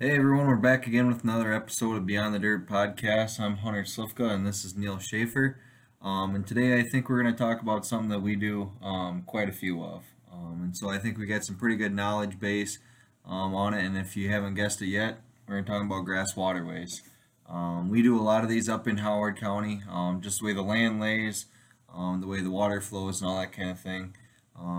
Hey everyone, we're back again with another episode of Beyond the Dirt podcast. I'm Hunter Slifka and this is Neil Schaefer. Um, and today I think we're going to talk about something that we do um, quite a few of. Um, and so I think we got some pretty good knowledge base um, on it. And if you haven't guessed it yet, we're going to talk about grass waterways. Um, we do a lot of these up in Howard County, um, just the way the land lays, the way the water flows, and all that kind of thing.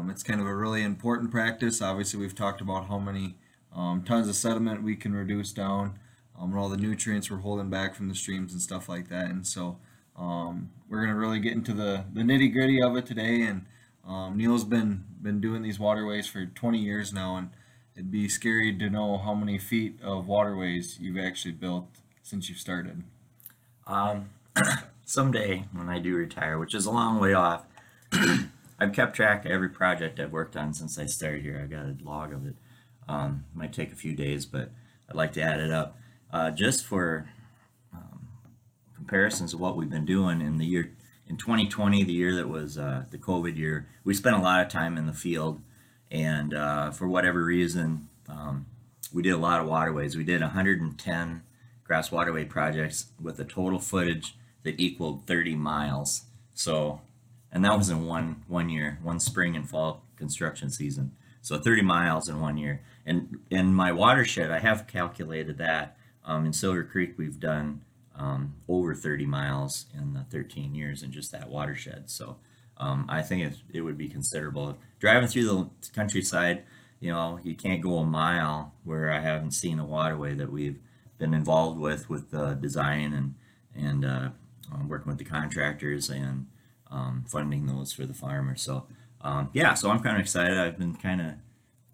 it's kind of a really important practice. Obviously, we've talked about how many um, tons of sediment we can reduce down, um, and all the nutrients we're holding back from the streams and stuff like that. And so um, we're gonna really get into the, the nitty gritty of it today. And um, Neil's been been doing these waterways for 20 years now, and it'd be scary to know how many feet of waterways you've actually built since you've started. Um, someday when I do retire, which is a long way off, I've kept track of every project I've worked on since I started here. I got a log of it. Um, might take a few days, but I'd like to add it up uh, just for um, comparisons of what we've been doing in the year in 2020, the year that was uh, the COVID year. We spent a lot of time in the field, and uh, for whatever reason, um, we did a lot of waterways. We did 110 grass waterway projects with a total footage that equaled 30 miles. So, and that was in one one year, one spring and fall construction season. So 30 miles in one year. And in my watershed, I have calculated that. Um, in Silver Creek, we've done um, over 30 miles in the 13 years in just that watershed. So um, I think it, it would be considerable. Driving through the countryside, you know, you can't go a mile where I haven't seen a waterway that we've been involved with, with the design and, and uh, um, working with the contractors and um, funding those for the farmers. So um, yeah, so I'm kind of excited. I've been kind of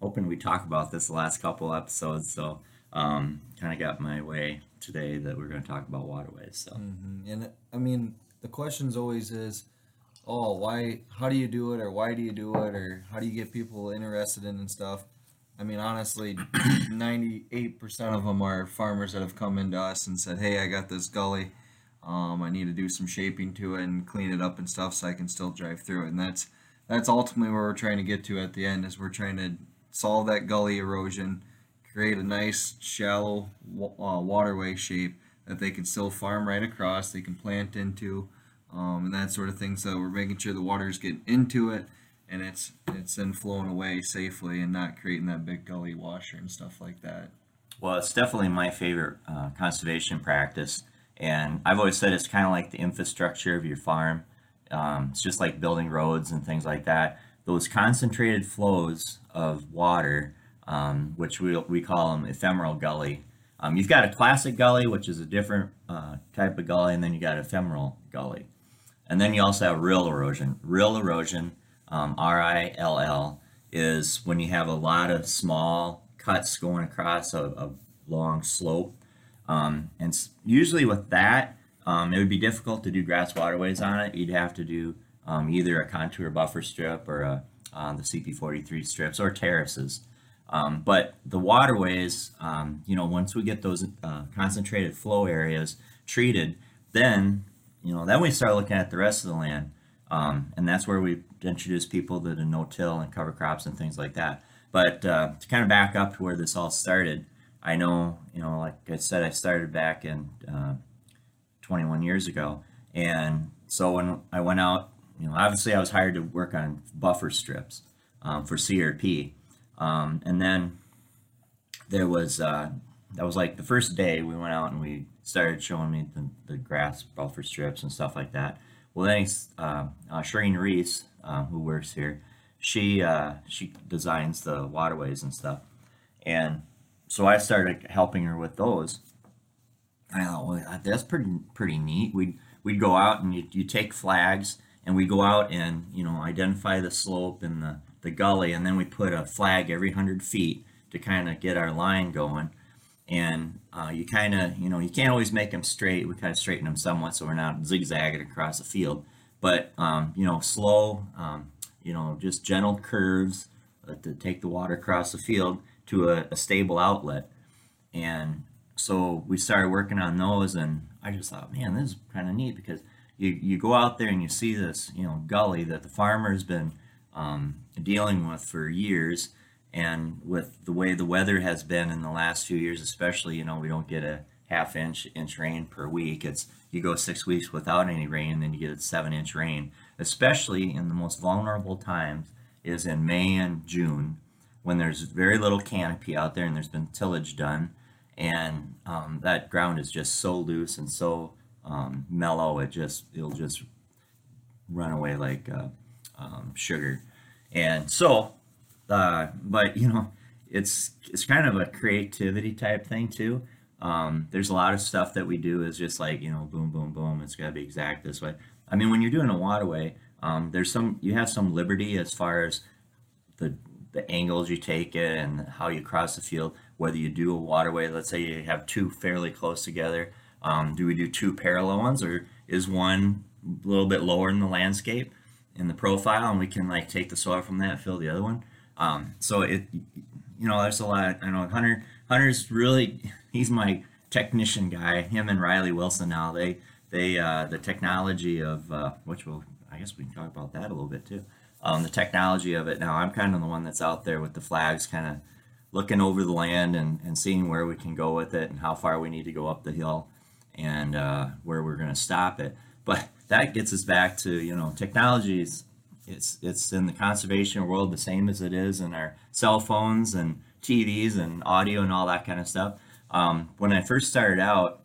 hoping we talk about this the last couple episodes. So um, kind of got my way today that we're going to talk about waterways. So mm-hmm. and I mean the questions always is, oh, why? How do you do it, or why do you do it, or how do you get people interested in and stuff? I mean, honestly, 98% of them are farmers that have come into us and said, hey, I got this gully. Um, I need to do some shaping to it and clean it up and stuff so I can still drive through it. And that's that's ultimately where we're trying to get to at the end is we're trying to solve that gully erosion create a nice shallow uh, waterway shape that they can still farm right across they can plant into um, and that sort of thing. So we're making sure the water is getting into it and it's it's then flowing away safely and not creating that big gully washer and stuff like that. Well it's definitely my favorite uh, conservation practice. And i've always said it's kind of like the infrastructure of your farm. Um, it's just like building roads and things like that. Those concentrated flows of water, um, which we, we call them ephemeral gully. Um, you've got a classic gully, which is a different uh, type of gully, and then you got ephemeral gully. And then you also have rill erosion. Rill erosion, um, R I L L, is when you have a lot of small cuts going across a, a long slope. Um, and usually with that, um, it would be difficult to do grass waterways on it. You'd have to do um, either a contour buffer strip or a, uh, the CP43 strips or terraces. Um, but the waterways, um, you know, once we get those uh, concentrated flow areas treated, then, you know, then we start looking at the rest of the land. Um, and that's where we introduce people to the no-till and cover crops and things like that. But uh, to kind of back up to where this all started, I know, you know, like I said, I started back in uh, 21 years ago. And so when I went out, you know, obviously I was hired to work on buffer strips um, for CRP. Um, and then there was, uh, that was like the first day we went out and we started showing me the, the grass buffer strips and stuff like that. Well, then uh, uh, Shireen Reese, uh, who works here, she uh, she designs the waterways and stuff, and so I started helping her with those. I thought, well, that's pretty pretty neat. We'd we'd go out and you you take flags and we go out and you know identify the slope and the the gully, and then we put a flag every hundred feet to kind of get our line going. And uh, you kind of you know you can't always make them straight. We kind of straighten them somewhat so we're not zigzagging across the field. But um, you know slow, um, you know just gentle curves uh, to take the water across the field to a, a stable outlet. And so we started working on those and i just thought man this is kind of neat because you, you go out there and you see this you know gully that the farmer's been um, dealing with for years And with the way the weather has been in the last few years, especially, you know, we don't get a half inch inch rain per week. It's you go six weeks without any rain, then you get a seven inch rain. Especially in the most vulnerable times is in May and June when there's very little canopy out there and there's been tillage done, and um, that ground is just so loose and so um, mellow. It just it'll just run away like uh, um, sugar, and so, uh, but you know, it's it's kind of a creativity type thing too. Um, there's a lot of stuff that we do is just like you know, boom, boom, boom. It's got to be exact this way. I mean, when you're doing a waterway, um, there's some you have some liberty as far as the the angles you take it and how you cross the field. Whether you do a waterway, let's say you have two fairly close together, um, do we do two parallel ones or is one a little bit lower in the landscape in the profile and we can like take the soil from that, fill the other one? Um, so it, you know, there's a lot. I know Hunter. Hunter's really he's my technician guy. Him and Riley Wilson now they they uh, the technology of uh, which will I guess we can talk about that a little bit too. Um, the technology of it now. I'm kind of the one that's out there with the flags, kind of looking over the land and, and seeing where we can go with it and how far we need to go up the hill and uh, where we're going to stop it. But that gets us back to you know technologies. It's it's in the conservation world the same as it is in our cell phones and TVs and audio and all that kind of stuff. Um, when I first started out,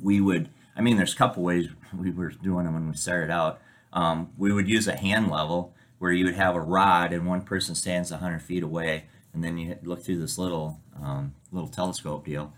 we would. I mean, there's a couple ways we were doing them when we started out. Um, we would use a hand level where you would have a rod and one person stands 100 feet away, and then you look through this little um, little telescope deal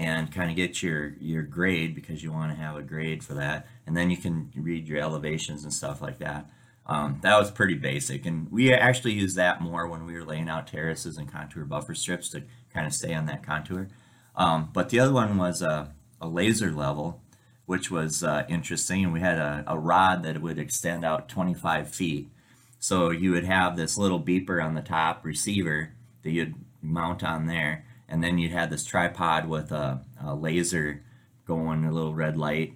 and kind of get your your grade because you want to have a grade for that, and then you can read your elevations and stuff like that. Um, that was pretty basic, and we actually used that more when we were laying out terraces and contour buffer strips to kind of stay on that contour. Um, but the other one was a, a laser level, which was uh, interesting, and we had a, a rod that would extend out 25 feet. So you would have this little beeper on the top receiver that you'd mount on there, and then you'd have this tripod with a, a laser going, a little red light,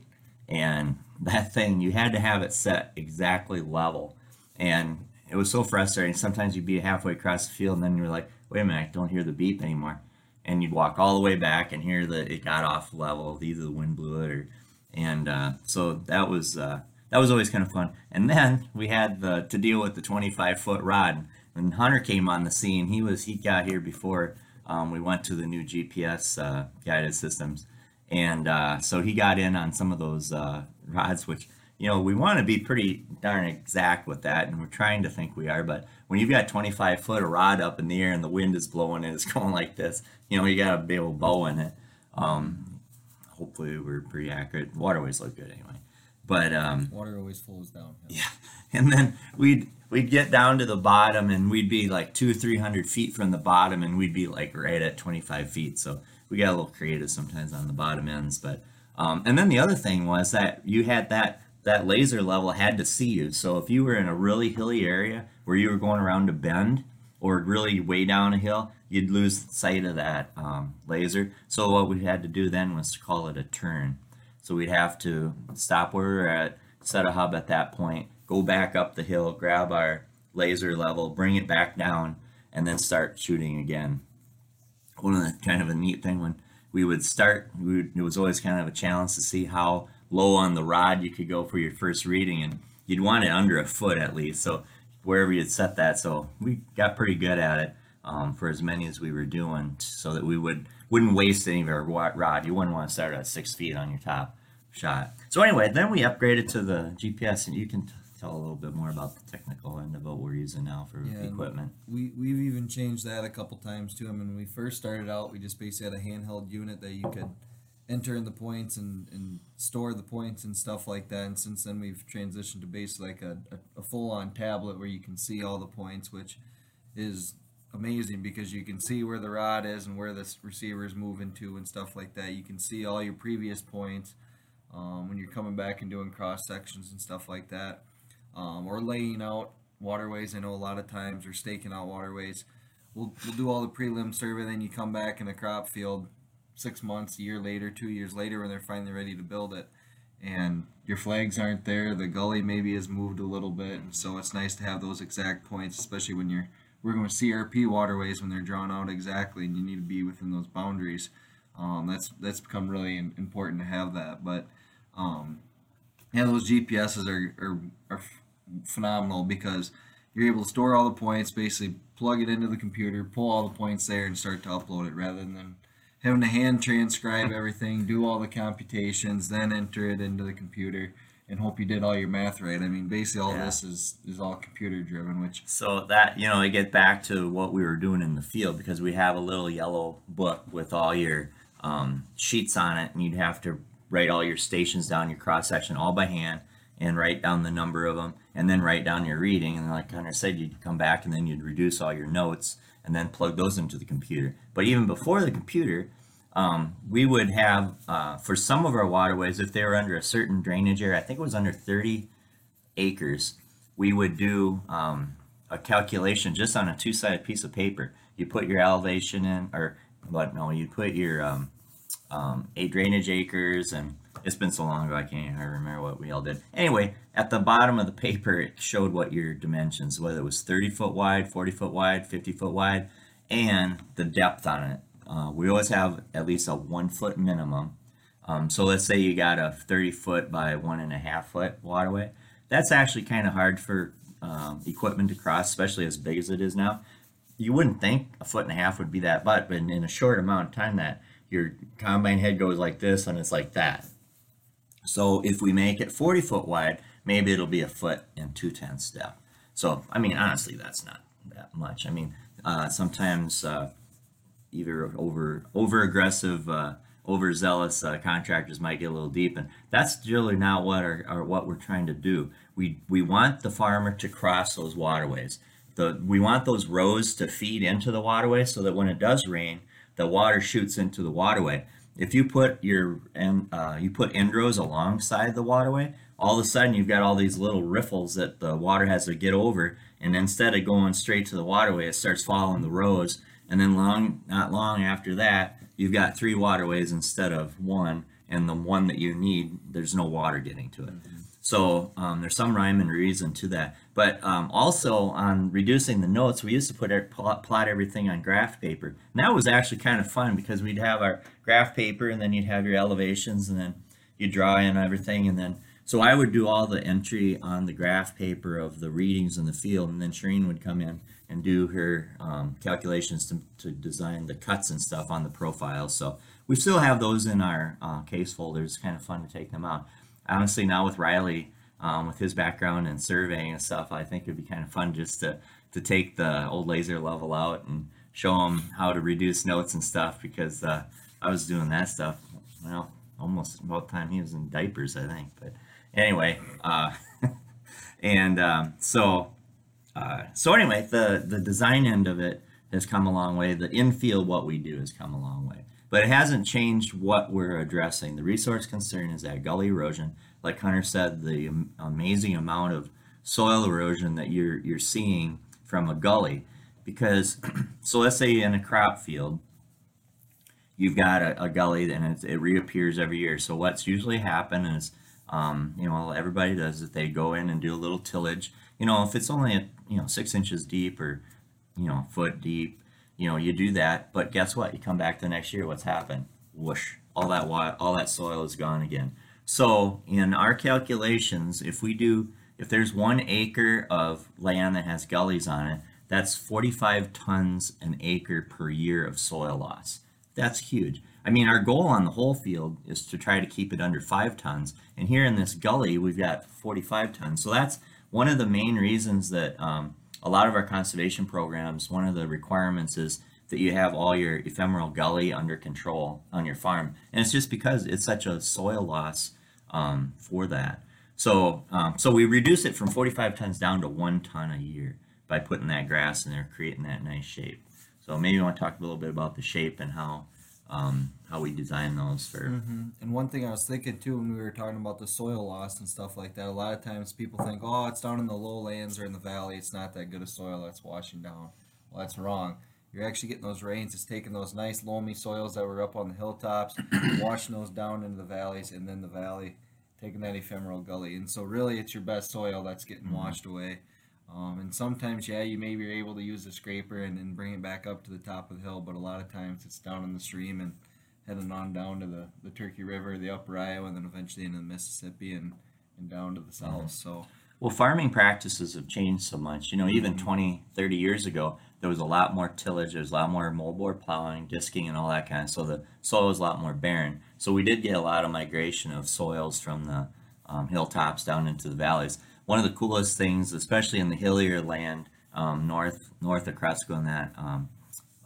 and that thing you had to have it set exactly level, and it was so frustrating. Sometimes you'd be halfway across the field, and then you're like, "Wait a minute, I don't hear the beep anymore," and you'd walk all the way back and hear that it got off level. Either the wind blew it, or and uh, so that was uh, that was always kind of fun. And then we had the to deal with the 25 foot rod. When Hunter came on the scene, he was he got here before um, we went to the new GPS uh, guided systems, and uh, so he got in on some of those uh, rods, which you know we want to be pretty darn exact with that, and we're trying to think we are. But when you've got 25 foot of rod up in the air and the wind is blowing and it's going like this, you know you got to be able to bow in it. Um, hopefully, we're pretty accurate. Waterways look good anyway, but um, Water always flows down. yeah, and then we'd we'd get down to the bottom, and we'd be like two, three hundred feet from the bottom, and we'd be like right at twenty five feet. So we got a little creative sometimes on the bottom ends, but um, and then the other thing was that you had that that laser level had to see you. So if you were in a really hilly area where you were going around a bend or really way down a hill, you'd lose sight of that um, laser. So what we had to do then was to call it a turn. So we'd have to stop where we were at, set a hub at that point, go back up the hill, grab our laser level, bring it back down, and then start shooting again. One of the kind of a neat thing when we would start, we would, it was always kind of a challenge to see how low on the rod you could go for your first reading, and you'd want it under a foot at least. So wherever you'd set that, so we got pretty good at it um, for as many as we were doing, so that we would wouldn't waste any of our rod. You wouldn't want to start at six feet on your top shot. So anyway, then we upgraded to the GPS, and you can tell a little bit more about the technical end of what we're using now for Yeah, equipment. We we've even changed that a couple times too. I mean, when we first started out, we just basically had a handheld unit that you could enter in the points and, and store the points and stuff like that. And since then, we've transitioned to basically like a, a, a full on tablet where you can see all the points, which is amazing because you can see where the rod is and where the receiver is moving to and stuff like that. You can see all your previous points um, when you're coming back and doing cross sections and stuff like that, um, or laying out waterways. I know a lot of times or staking out waterways. We'll, we'll do all the prelim survey, then you come back in the crop field six months, a year later, two years later when they're finally ready to build it. And your flags aren't there. The gully maybe has moved a little bit, and so it's nice to have those exact points, especially when you're working with CRP waterways when they're drawn out exactly, and you need to be within those boundaries. Um, that's that's become really important to have that. But um, yeah, those GPSs are, are, are phenomenal because you're able to store all the points, basically plug it into the computer, pull all the points there, and start to upload it rather than having to hand transcribe everything, do all the computations, then enter it into the computer and hope you did all your math right. I mean, basically all yeah. this is is all computer driven, which so that you know, I get back to what we were doing in the field because we have a little yellow book with all your um, sheets on it, and you'd have to write all your stations down, your cross section, all by hand, and write down the number of them, and then write down your reading. And like Hunter said, you'd come back and then you'd reduce all your notes and then plug those into the computer. But even before the computer, um, we would have uh, for some of our waterways, if they were under a certain drainage area, I think it was under 30 acres, we would do um, a calculation just on a two-sided piece of paper. You put your elevation in, or what? No, you put your um, um, eight drainage acres, and it's been so long ago I can't even remember what we all did. Anyway, at the bottom of the paper, it showed what your dimensions, whether it was 30 foot wide, 40 foot wide, 50 foot wide, and the depth on it. Uh, we always have at least a one foot minimum. Um, so let's say you got a 30 foot by one and a half foot waterway. That's actually kind of hard for um, equipment to cross, especially as big as it is now. You wouldn't think a foot and a half would be that, but, but in a short amount of time, that your combine head goes like this and it's like that. So if we make it 40 foot wide, maybe it'll be a foot and two tenths depth. So, I mean, honestly, that's not that much. I mean, uh, sometimes uh, either over over aggressive, uh, overzealous uh, contractors might get a little deep, and that's really not what our, our, what we're trying to do. We we want the farmer to cross those waterways. The we want those rows to feed into the waterway so that when it does rain, the water shoots into the waterway. If you put your and uh, you put endrows alongside the waterway, all of a sudden you've got all these little riffles that the water has to get over, and instead of going straight to the waterway, it starts following the rows and then long, not long after that, you've got three waterways instead of one, and the one that you need, there's no water getting to it. So um, there's some rhyme and reason to that. But um, also on reducing the notes, we used to put plot everything on graph paper. And that was actually kind of fun because we'd have our graph paper, and then you'd have your elevations, and then you draw in everything, and then so I would do all the entry on the graph paper of the readings in the field, and then Shireen would come in and do her um, calculations to, to design the cuts and stuff on the profile. So we still have those in our uh, case folders. It's kind of fun to take them out. Honestly, now with Riley, um, with his background in surveying and stuff, I think it'd be kind of fun just to, to take the old laser level out and show him how to reduce notes and stuff because uh, I was doing that stuff, well, almost about the time he was in diapers, I think. But anyway, uh, and um, so uh, so anyway, the the design end of it has come a long way. The infield, what we do, has come a long way, but it hasn't changed what we're addressing. The resource concern is that gully erosion. Like Hunter said, the amazing amount of soil erosion that you're you're seeing from a gully, because so let's say in a crop field, you've got a, a gully and it, it reappears every year. So what's usually happen is, um, you know, everybody does it. They go in and do a little tillage you know, if it's only a, you know six inches deep or you know a foot deep, you know, you do that. But guess what? You come back the next year. What's happened? Whoosh! All that all that soil is gone again. So in our calculations, if we do, if there's one acre of land that has gullies on it, that's 45 tons an acre per year of soil loss. That's huge. I mean, our goal on the whole field is to try to keep it under five tons. And here in this gully, we've got 45 tons. So that's one of the main reasons that um, a lot of our conservation programs, one of the requirements is that you have all your ephemeral gully under control on your farm. And it's just because it's such a soil loss um, for that. So, um, so we reduce it from 45 tons down to one ton a year by putting that grass in there, creating that nice shape. So maybe you want to talk a little bit about the shape and how um, how we design those for. Mm-hmm. And one thing I was thinking too when we were talking about the soil loss and stuff like that, a lot of times people think, oh, it's down in the lowlands or in the valley, it's not that good of soil that's washing down. Well, that's wrong. You're actually getting those rains. It's taking those nice loamy soils that were up on the hilltops, washing those down into the valleys, and then the valley taking that ephemeral gully. And so, really, it's your best soil that's getting mm-hmm. washed away. Um, and sometimes, yeah, you maybe are able to use a scraper and, and bring it back up to the top of the hill, but a lot of times it's down in the stream and heading on down to the, the Turkey River, the upper Iowa, and then eventually into the Mississippi and, and down to the south. Mm-hmm. So, Well, farming practices have changed so much. You know, even 20, 30 years ago, there was a lot more tillage, there was a lot more moldboard plowing, disking, and all that kind of. So the soil was a lot more barren. So we did get a lot of migration of soils from the um, hilltops down into the valleys. One of the coolest things, especially in the hillier land um, north north of Cresco in that um,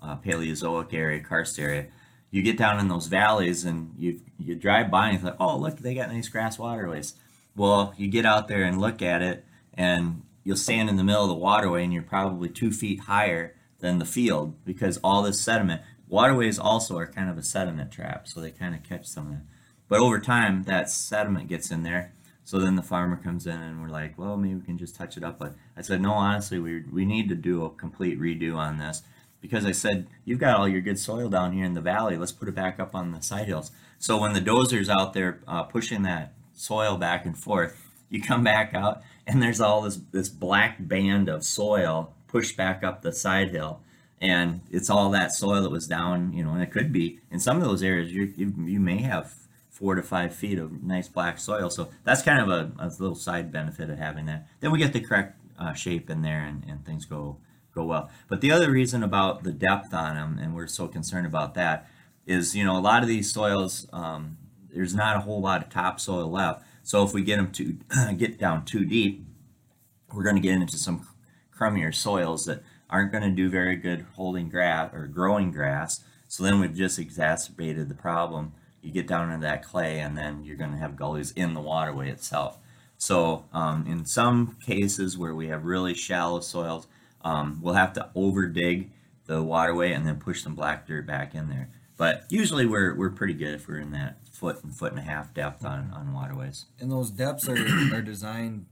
uh, Paleozoic area, karst area, you get down in those valleys and you you drive by and you're like, oh look, they got nice grass waterways. Well, you get out there and look at it, and you'll stand in the middle of the waterway, and you're probably two feet higher than the field because all this sediment. Waterways also are kind of a sediment trap, so they kind of catch some of that. But over time, that sediment gets in there. So then the farmer comes in, and we're like, well, maybe we can just touch it up. But I said, no, honestly, we we need to do a complete redo on this because I said, you've got all your good soil down here in the valley. Let's put it back up on the side hills. So when the dozer's out there uh, pushing that soil back and forth, you come back out and there's all this this black band of soil pushed back up the side hill, and it's all that soil that was down, you know, and it could be in some of those areas you you, may have four to five feet of nice black soil. So that's kind of a, a little side benefit of having that. Then we get the correct uh, shape in there, and, and things go go well. But the other reason about the depth on them, and we're so concerned about that, is you know a lot of these soils um, there's not a whole lot of topsoil left. So if we get them to get down too deep, we're going to get into some crummier soils that aren't going to do very good holding grass or growing grass. So then we've just exacerbated the problem. You get down into that clay, and then you're going to have gullies in the waterway itself. So um, in some cases where we have really shallow soils, um, we'll have to over dig the waterway and then push some black dirt back in there. But usually we're, we're pretty good if we're in that foot and foot and a half depth on, on waterways. and those depths are, are designed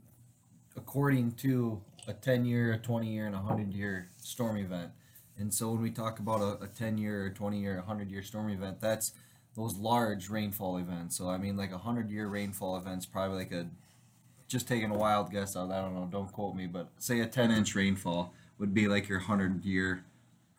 according to a 10 year, a 20 year, and a 100 year storm event. And so when we talk about a, a 10 year, a 20 year, a 100 year storm event, that's those large rainfall events. So, I mean, like a 100 year rainfall event's probably like a, just taking a wild guess out, I don't know, don't quote me, but say a 10 inch rainfall would be like your 100 year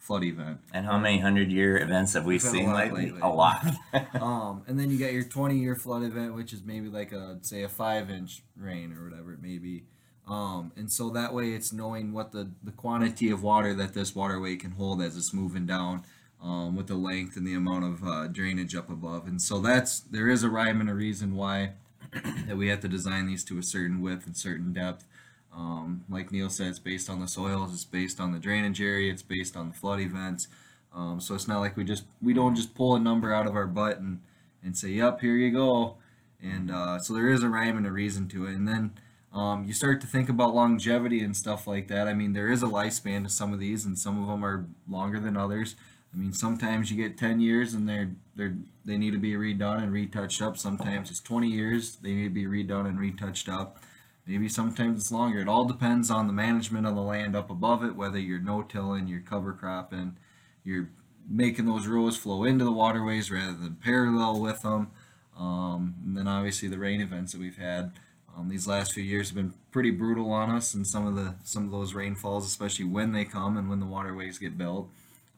flood event. And how many hundred year events have we We've seen lately? lately. A lot. Um, and then you got your 20 year flood event, which is maybe like a, say, a five inch rain or whatever it may be. Um, and so that way it's knowing what the, the quantity of water that this waterway can hold as it's moving down um, with the length and the amount of uh, drainage up above. And so that's, there is a rhyme and a reason why that we have to design these to a certain width and certain depth. Um, like Neil said, it's based on the soils, it's based on the drainage area, it's based on the flood events. Um, so it's not like we just we don't just pull a number out of our butt and and say, "Yep, here you go." And uh, so there is a rhyme and a reason to it. And then um, you start to think about longevity and stuff like that. I mean, there is a lifespan to some of these, and some of them are longer than others. I mean, sometimes you get 10 years and they're they're they need to be redone and retouched up. Sometimes it's 20 years they need to be redone and retouched up. Maybe sometimes it's longer. It all depends on the management of the land up above it, whether you're no-tilling, you're cover cropping, you're making those rows flow into the waterways rather than parallel with them. Um, and then obviously the rain events that we've had um, these last few years have been pretty brutal on us, and some of the some of those rainfalls, especially when they come and when the waterways get built.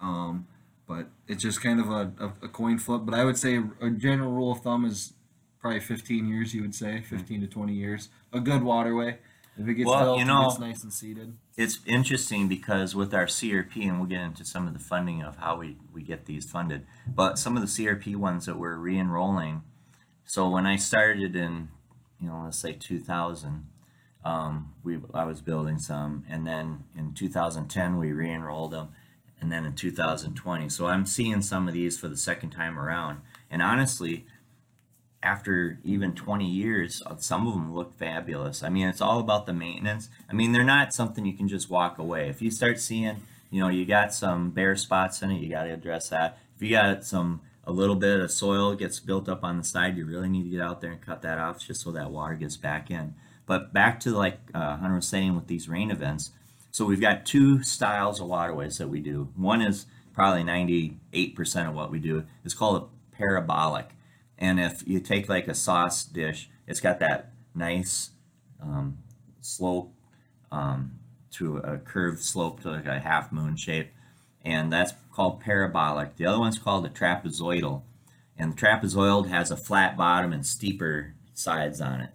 Um, but it's just kind of a, a, coin flip. But I would say a general rule of thumb is probably 15 years. You would say 15 to 20 years. A good waterway. If it gets Well, built you know- it's nice and seeded. it's interesting because with our CRP, and we'll get into some of the funding of how we, we get these funded, but some of the CRP ones that we're re-enrolling. So when I started in, you know, let's say 2000, um, we I was building some, and then in 2010 we re-enrolled them, and then in 2020. So I'm seeing some of these for the second time around, and honestly, after even 20 years, uh, some of them look fabulous. I mean, it's all about the maintenance. I mean, they're not something you can just walk away. If you start seeing, you know, you got some bare spots in it, you got to address that. If you got some, a little bit of soil gets built up on the side, you really need to get out there and cut that off just so that water gets back in. But back to like uh, Hunter was saying with these rain events, so we've got two styles of waterways that we do. One is probably 98% of what we do. It's called a parabolic. And if you take like a sauce dish, it's got that nice um, slope um, to a curved slope to like a half moon shape, and that's called parabolic. The other one's called a trapezoidal, and the trapezoidal has a flat bottom and steeper sides on it.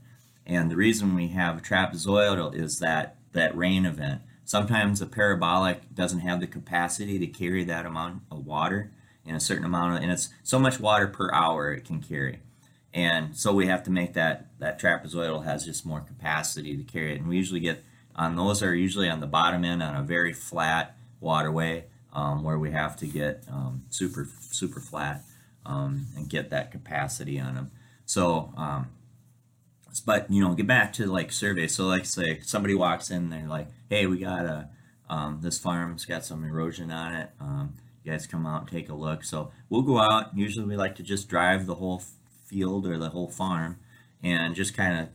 And the reason we have a trapezoidal is that that rain event. Sometimes a parabolic doesn't have the capacity to carry that amount of water in a certain amount of, and it's so much water per hour it can carry. And so we have to make that that trapezoidal has just more capacity to carry it. And we usually get on those are usually on the bottom end on a very flat waterway um, where we have to get um, super super flat um, and get that capacity on them. So, um, but you know, get back to like surveys. So, like say somebody walks in, they're like, "Hey, we got a um, this farm's got some erosion on it. Um, you guys come out and take a look." So we'll go out. Usually, we like to just drive the whole field or the whole farm and just kind of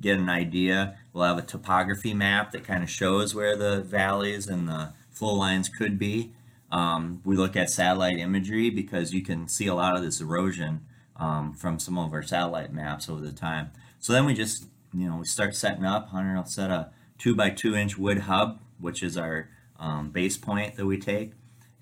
get an idea. We'll have a topography map that kind of shows where the valleys and the flow lines could be. Um, we look at satellite imagery because you can see a lot of this erosion um, from some of our satellite maps over the time. So then we just, you know, we start setting up. Hunter will set a two by two inch wood hub, which is our um, base point that we take.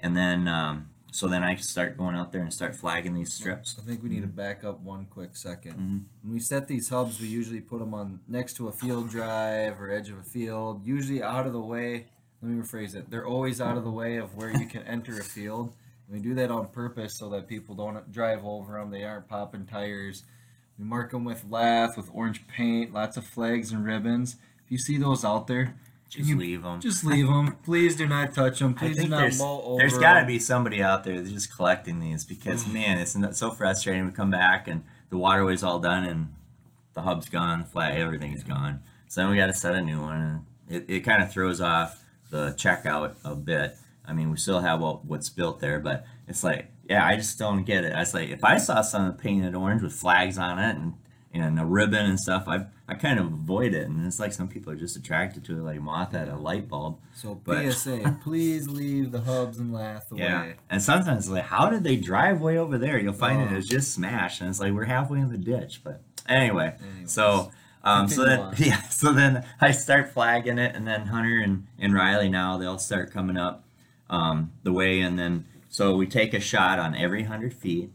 And then, um, so then I can start going out there and start flagging these strips. I think we need to back up one quick 2nd Mhm. When we set these hubs, we usually put them on next to a field drive or edge of a field, usually out of the way. Let me rephrase it. They're always out of the way of where you can enter a field. And we do that on purpose so that people don't drive over them. They aren't popping tires. We mark them with lath, with orange paint, lots of flags and ribbons. If you see those out there, Just you- leave them. just leave them. Please do not touch them. Please do not there's, mow over There's got to be somebody out there that's just collecting these because man, it's not so frustrating. We come back and the waterway's all done and the hub's gone, the flat, everything's gone. So then we got to set a new one, and it, it kind of throws off the checkout a bit. I mean, we still have what, what's built there, but it's like, yeah, I just don't get it. I was like, if I saw something painted orange with flags on it and and a ribbon and stuff, I I kind of avoid it, and it's like some people are just attracted to it, like moth at a light bulb. So but- PSA, please leave the hubs and lath away. Yeah, and sometimes it's like, how did they drive way over there? You'll find it Oh. was just smashed, and it's like we're halfway in the ditch. But anyway, Anyways. so um, so then on. yeah, so then I start flagging it, and then Hunter and and Riley now they'll start coming up um, the way, and then so we take a shot on every hundred feet,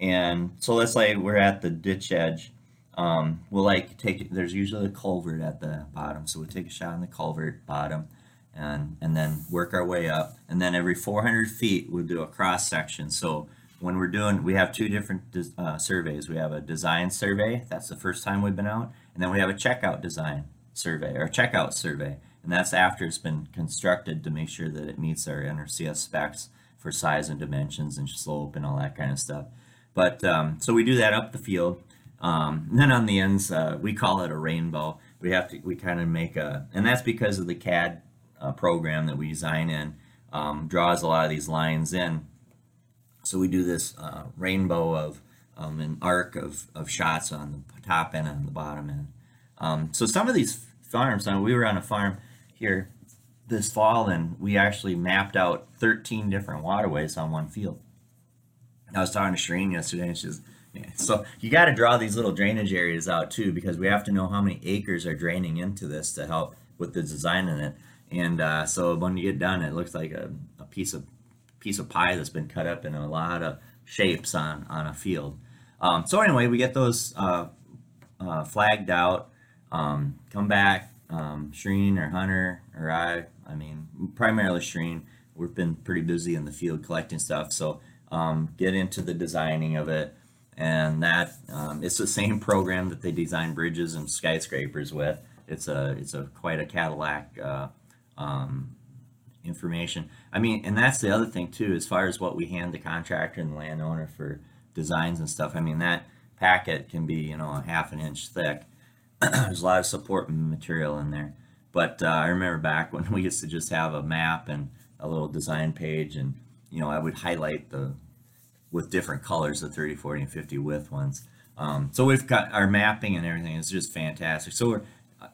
and so let's say we're at the ditch edge. Um, we'll like take there's usually a culvert at the bottom, so we'll take a shot on the culvert bottom, and and then work our way up, and then every 400 feet we'll do a cross section. So when we're doing, we have two different uh, surveys. We have a design survey. That's the first time we've been out, and then we have a checkout design survey or checkout survey, and that's after it's been constructed to make sure that it meets our NRCS specs for size and dimensions and slope and all that kind of stuff. But um, so we do that up the field. Um, then on the ends, uh, we call it a rainbow. We have to, we kind of make a, and that's because of the CAD uh, program that we design in, um, draws a lot of these lines in. So we do this uh, rainbow of um, an arc of, of shots on the top end and on the bottom end. Um, so some of these farms, now we were on a farm here this fall and we actually mapped out 13 different waterways on one field. I was talking to Shireen yesterday, and she's yeah. so you got to draw these little drainage areas out too, because we have to know how many acres are draining into this to help with the design in it. And uh, so when you get done, it looks like a, a piece of piece of pie that's been cut up in a lot of shapes on on a field. Um, so anyway, we get those uh, uh, flagged out. Um, come back, um, Shreen or Hunter or I. I mean, primarily Shreen. We've been pretty busy in the field collecting stuff, so um, get into the designing of it. And that um, it's the same program that they design bridges and skyscrapers with. It's a it's a quite a Cadillac uh, um, information. I mean, and that's the other thing too, as far as what we hand the contractor and the landowner for designs and stuff. I mean, that packet can be you know a half an inch thick. There's a lot of support material in there. But uh, I remember back when we used to just have a map and a little design page, and you know I would highlight the with different colors, the 30, 40, and 50 width ones. Um, so we've got our mapping and everything is just fantastic. So we're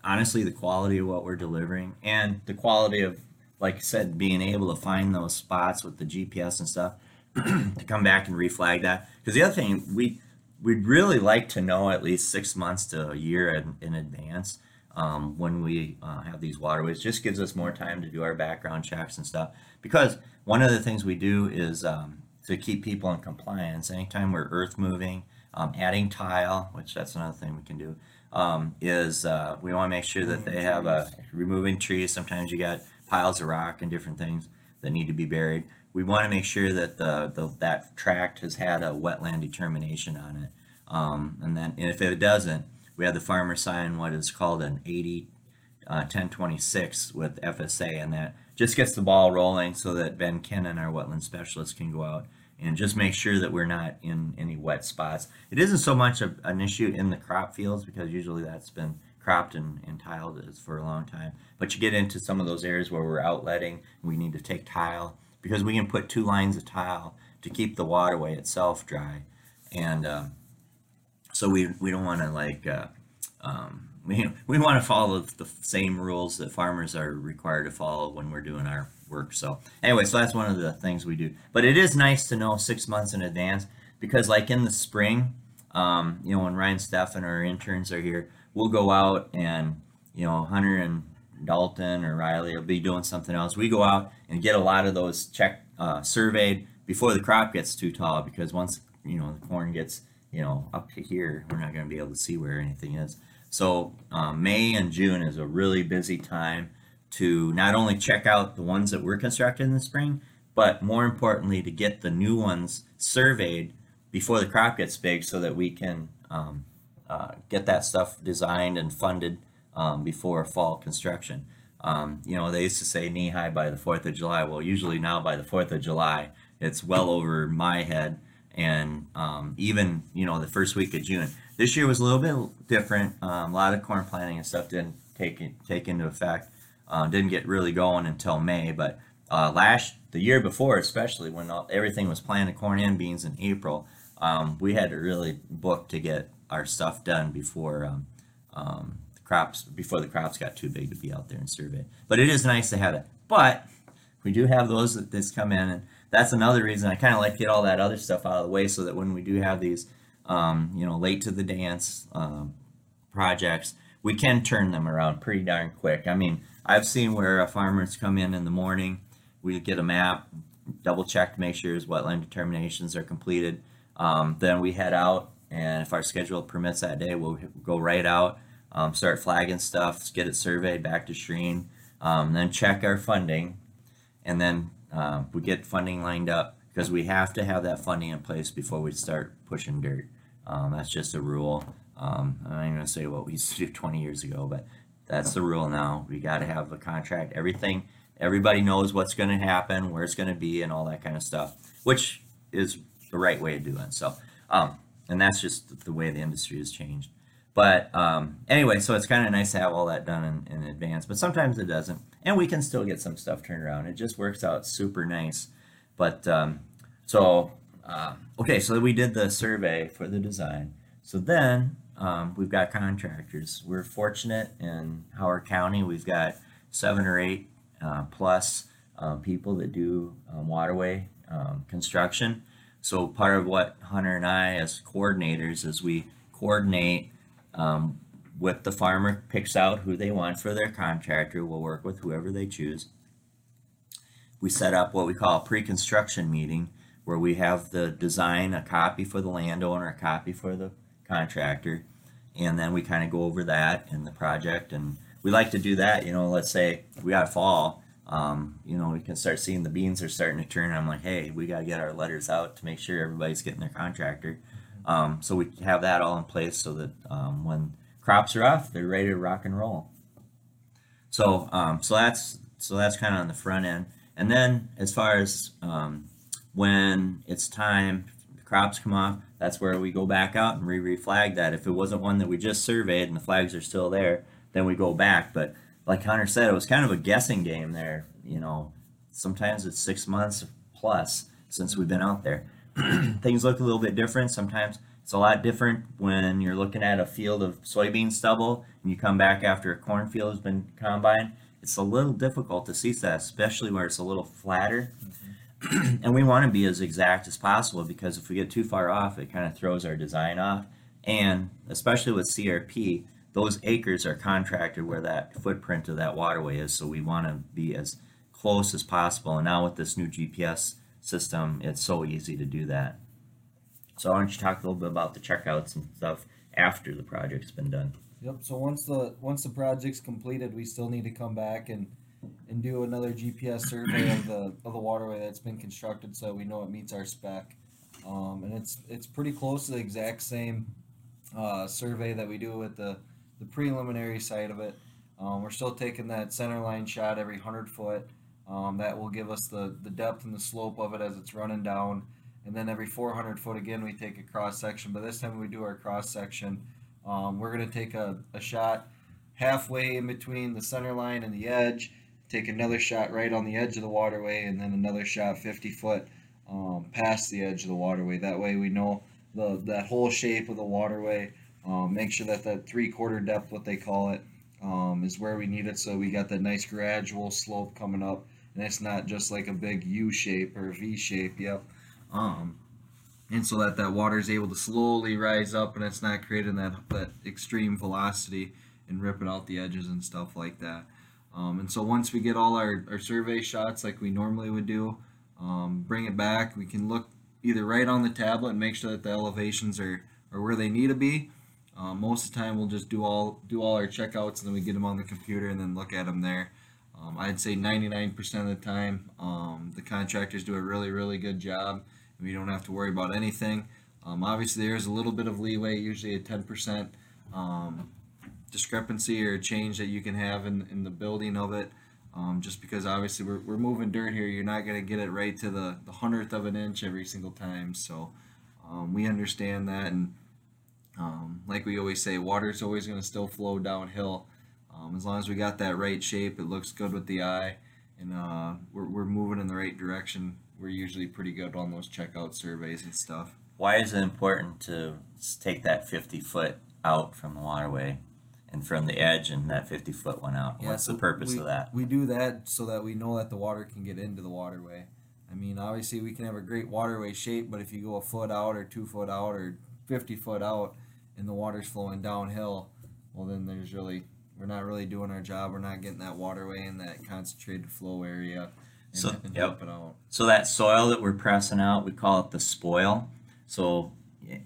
honestly the quality of what we're delivering and the quality of, like I said, being able to find those spots with the GPS and stuff to come back and reflag that. Because the other thing we we'd really like to know at least six months to a year in, in advance um, when we uh, have these waterways. Just gives us more time to do our background checks and stuff. Because one of the things we do is um, to keep people in compliance. Anytime we're earth moving, um, adding tile, which that's another thing we can do, um, is uh, we want to make sure that they have a removing trees. Sometimes you got piles of rock and different things that need to be buried. We want to make sure that the, the that tract has had a wetland determination on it. Um, and then and if it doesn't, we have the farmer sign what is called an AD uh, 1026 with FSA, and that just gets the ball rolling so that Ben Kennan, our wetland specialist, can go out and just make sure that we're not in any wet spots. It isn't so much a, an issue in the crop fields because usually that's been cropped and, and tiled for a long time. But you get into some of those areas where we're outletting, we need to take tile because we can put two lines of tile to keep the waterway itself dry. And um, so we, we don't want to like, uh, um, we, we want to follow the same rules that farmers are required to follow when we're doing our work. So anyway, so that's one of the things we do. But it is nice to know six months in advance because like in the spring, um, you know, when Ryan Steffen our interns are here, we'll go out and, you know, Hunter and Dalton or Riley will be doing something else. We go out and get a lot of those check uh, surveyed before the crop gets too tall because once, you know, the corn gets, you know, up to here, we're not going to be able to see where anything is. So um, May and June is a really busy time to not only check out the ones that were constructed in the spring, but more importantly, to get the new ones surveyed before the crop gets big so that we can um, uh, get that stuff designed and funded um, before fall construction. Um, you know, they used to say knee high by the 4th of July. Well, usually now by the 4th of July, it's well over my head. And um, even, you know, the first week of June. This year was a little bit different. Um, a lot of corn planting and stuff didn't take, take into effect. Uh, didn't get really going until May, but uh, last the year before, especially when all, everything was planted corn and beans in April, um, we had to really book to get our stuff done before um, um, the crops before the crops got too big to be out there and survey. But it is nice to have it. But we do have those that this come in, and that's another reason I kind of like to get all that other stuff out of the way so that when we do have these, um, you know, late to the dance um, projects, we can turn them around pretty darn quick. I mean, I've seen where uh, farmers come in in the morning, we get a map, double check to make sure his wetland determinations are completed. Um, then we head out, and if our schedule permits that day, we'll go right out, um, start flagging stuff, get it surveyed back to Shreen, um, then check our funding, and then uh, we get funding lined up because we have to have that funding in place before we start pushing dirt. Um, that's just a rule. Um, I'm not even gonna say what we used to do 20 years ago, but that's the rule now. We got to have a contract. Everything, everybody knows what's going to happen, where it's going to be, and all that kind of stuff, which is the right way of doing. So, um, and that's just the way the industry has changed. But um, anyway, so it's kind of nice to have all that done in, in advance, but sometimes it doesn't, and we can still get some stuff turned around. It just works out super nice. But um, so uh, okay, so we did the survey for the design. So then um, we've got contractors. We're fortunate in Howard County. We've got seven or eight uh, plus uh, people that do um, waterway um, construction. So part of what Hunter and I, as coordinators, is we coordinate um, with the farmer, picks out who they want for their contractor. We'll work with whoever they choose. We set up what we call a pre-construction meeting, where we have the design, a copy for the landowner, a copy for the contractor, and then we kind of go over that in the project. And we like to do that, you know, let's say we got fall, um, you know, we can start seeing the beans are starting to turn. I'm like, hey, we got to get our letters out to make sure everybody's getting their contractor. Um, so we have that all in place so that um, when crops are off, they're ready to rock and roll. So, um, so that's so that's kind of on the front end. And then as far as um, when it's time, the crops come off, that's where we go back out and re-reflag that. If it wasn't one that we just surveyed and the flags are still there, then we go back. But like Hunter said, it was kind of a guessing game there. You know, sometimes it's six months plus since we've been out there. Things look a little bit different. Sometimes it's a lot different when you're looking at a field of soybean stubble and you come back after a cornfield has been combined. It's a little difficult to see that, especially where it's a little flatter. Mm-hmm and we want to be as exact as possible because if we get too far off, it kind of throws our design off. And especially with CRP, those acres are contracted where that footprint of that waterway is. So we want to be as close as possible. And now with this new GPS system, it's so easy to do that. So why don't you talk a little bit about the checkouts and stuff after the project's been done? Yep. So once the once the project's completed, we still need to come back and and do another GPS survey of the of the waterway that's been constructed, so we know it meets our spec. Um, and it's it's pretty close to the exact same uh, survey that we do with the the preliminary side of it. Um, we're still taking that center line shot every hundred foot. Um, that will give us the the depth and the slope of it as it's running down. And then every 400 foot again, we take a cross section. But this time we do our cross section, um, we're going to take a, a shot halfway in between the center line and the edge, take another shot right on the edge of the waterway, and then another shot 50 foot um, past the edge of the waterway. That way we know the that whole shape of the waterway. Um, make sure that that three quarter depth, what they call it, um, is where we need it. So we got that nice gradual slope coming up, and it's not just like a big U shape or V shape. Yep. Um, and so that that water is able to slowly rise up, and it's not creating that that extreme velocity and ripping out the edges and stuff like that. Um, and so once we get all our, our survey shots like we normally would do, um, bring it back. We can look either right on the tablet and make sure that the elevations are, are where they need to be. Um, most of the time, we'll just do all do all our checkouts and then we get them on the computer and then look at them there. Um, I'd say 99% of the time, um, the contractors do a really really good job. We don't have to worry about anything. Um, obviously, there's a little bit of leeway, usually a 10% um, discrepancy or change that you can have in, in the building of it. Um, just because obviously we're, we're moving dirt here, you're not going to get it right to the, the hundredth of an inch every single time. So um, we understand that. And um, like we always say, water is always going to still flow downhill. Um, as long as we got that right shape, it looks good with the eye, and uh, we're, we're moving in the right direction. We're usually pretty good on those checkout surveys and stuff. Why is it important to take that 50 foot out from the waterway? and from the edge and that 50 foot one out. Yeah, What's so the purpose we, of that? We do that so that we know that the water can get into the waterway. I mean, obviously we can have a great waterway shape, but if you go a foot out or two foot out or 50 foot out and the water's flowing downhill, well then there's really we're not really doing our job. We're not getting that waterway in that concentrated flow area. So, and yep. So that soil that we're pressing out, we call it the spoil. So,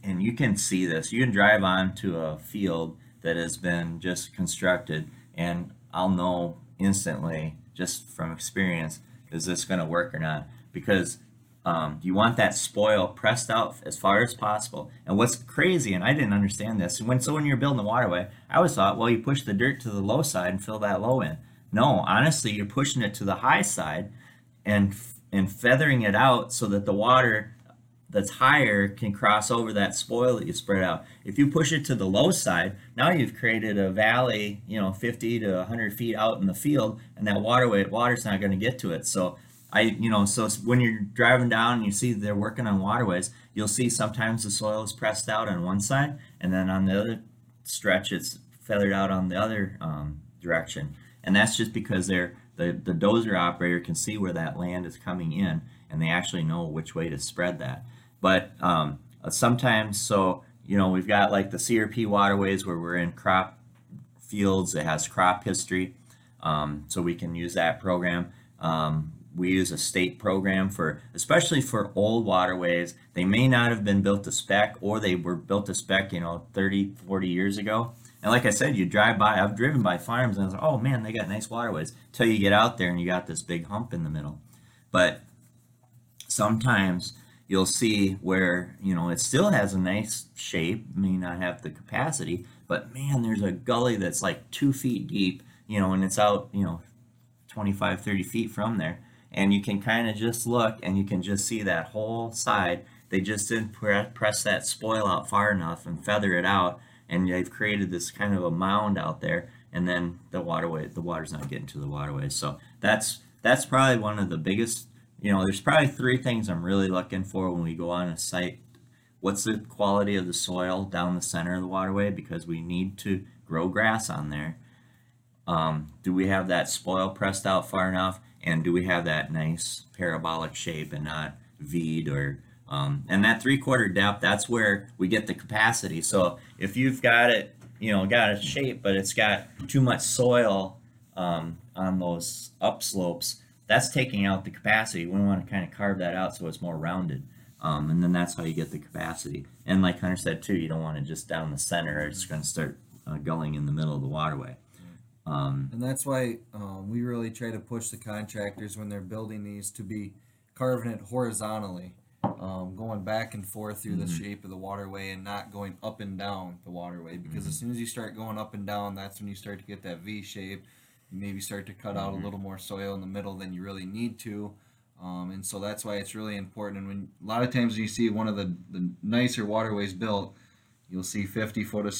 and you can see this. You can drive onto a field that has been just constructed and I'll know instantly just from experience is this going to work or not because um, you want that spoil pressed out as far as possible and what's crazy and I didn't understand this when so when you're building the waterway I always thought well you push the dirt to the low side and fill that low in no honestly you're pushing it to the high side and and feathering it out so that the water that's higher can cross over that spoil that you spread out. If you push it to the low side, now you've created a valley, you know, 50 to 100 feet out in the field, and that waterway, water's not going to get to it. So I, you know, so when you're driving down and you see they're working on waterways, you'll see sometimes the soil is pressed out on one side, and then on the other stretch, it's feathered out on the other um, direction. And that's just because they're the, the dozer operator can see where that land is coming in, and they actually know which way to spread that. But um, sometimes, so you know, we've got like the CRP waterways where we're in crop fields that has crop history, um, so we can use that program. Um, we use a state program for, especially for old waterways. They may not have been built to spec, or they were built to spec, you know, 30, 40 years ago. And like I said, you drive by, I've driven by farms and I was like, oh man, they got nice waterways. Till you get out there and you got this big hump in the middle. But sometimes you'll see where you know it still has a nice shape may not have the capacity but man there's a gully that's like two feet deep you know and it's out you know 25 30 feet from there and you can kind of just look and you can just see that whole side they just didn't press that spoil out far enough and feather it out and they've created this kind of a mound out there and then the waterway the water's not getting to the waterway so that's that's probably one of the biggest you know, there's probably three things I'm really looking for when we go on a site. What's the quality of the soil down the center of the waterway because we need to grow grass on there. Um, do we have that spoil pressed out far enough? And do we have that nice parabolic shape and not V'd or um, and that three quarter depth, that's where we get the capacity. So if you've got it you know, got a shape, but it's got too much soil um, on those upslopes. That's taking out the capacity. We want to kind of carve that out so it's more rounded. Um, and then that's how you get the capacity. And like Hunter said too, you don't want it just down the center. It's going to start uh, gulling in the middle of the waterway. Um, And that's why um, we really try to push the contractors when they're building these to be carving it horizontally, um, going back and forth through the Mhm. shape of the waterway and not going up and down the waterway. Because as Mhm. soon as you start going up and down, that's when you start to get that V shape. You maybe start to cut out a little more soil in the middle than you really need to. Um, and so that's why it's really important. And when a lot of times when you see one of the, the nicer waterways built, you'll see 50 foot of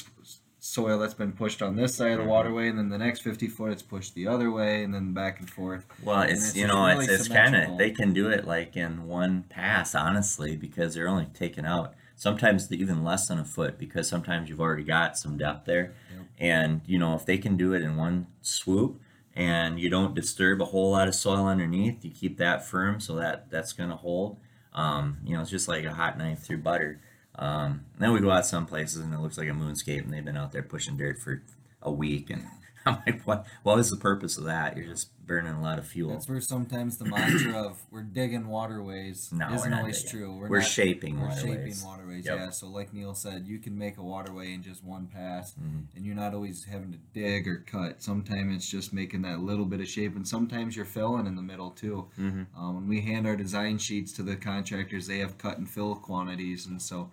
soil that's been pushed on this side of the Mhm. waterway, and then the next 50 foot it's pushed the other way, and then back and forth. Well, it's, it's you know really it's, it's kind of they can do it like in one pass, honestly, because they're only taking out sometimes even less than a foot because sometimes you've already got some depth there, Yep. and you know if they can do it in one swoop and you don't disturb a whole lot of soil underneath, you keep that firm so that that's going to hold. Um, you know, it's just like a hot knife through butter. Um, then we go out some places and it looks like a moonscape, and they've been out there pushing dirt for a week, and I'm like, what? What is the purpose of that? You're just burning a lot of fuel. That's where sometimes the mantra of "we're digging waterways" No, we're isn't always digging. true. We're, not- shaping We're waterways. shaping waterways, Yep. yeah. So, like Neil said, you can make a waterway in just one pass, Mhm. and you're not always having to dig or cut. Sometimes it's just making that little bit of shape, and sometimes you're filling in the middle too. Mhm. Um, when we hand our design sheets to the contractors, they have cut and fill quantities, and so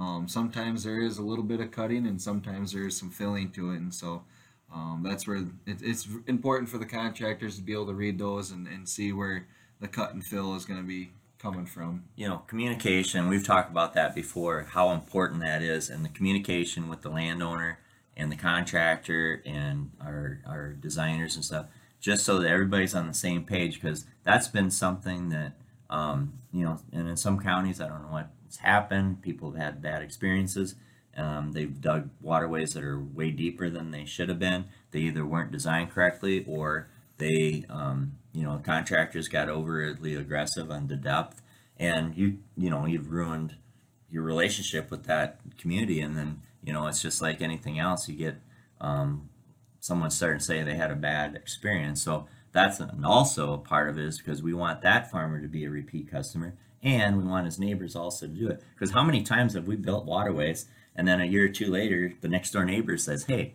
um, sometimes there is a little bit of cutting, and sometimes there is some filling to it, and so um, that's where it, it's important for the contractors to be able to read those and, and see where the cut and fill is going to be coming from. You know, communication. We've talked about that before. How important that is, and the communication with the landowner and the contractor and our our designers and stuff, just so that everybody's on the same page. Because that's been something that um, you know, and in some counties, I don't know what's happened. People have had bad experiences. Um, they've dug waterways that are way deeper than they should have been. They either weren't designed correctly or they, um, you know, contractors got overly aggressive on the depth, and you, you know, you've ruined your relationship with that community. And then, you know, it's just like anything else. You get um, someone starting to say they had a bad experience. So that's an, also a part of it is because we want that farmer to be a repeat customer, and we want his neighbors also to do it. Because how many times have we built waterways, and then a year or two later, the next door neighbor says, "Hey."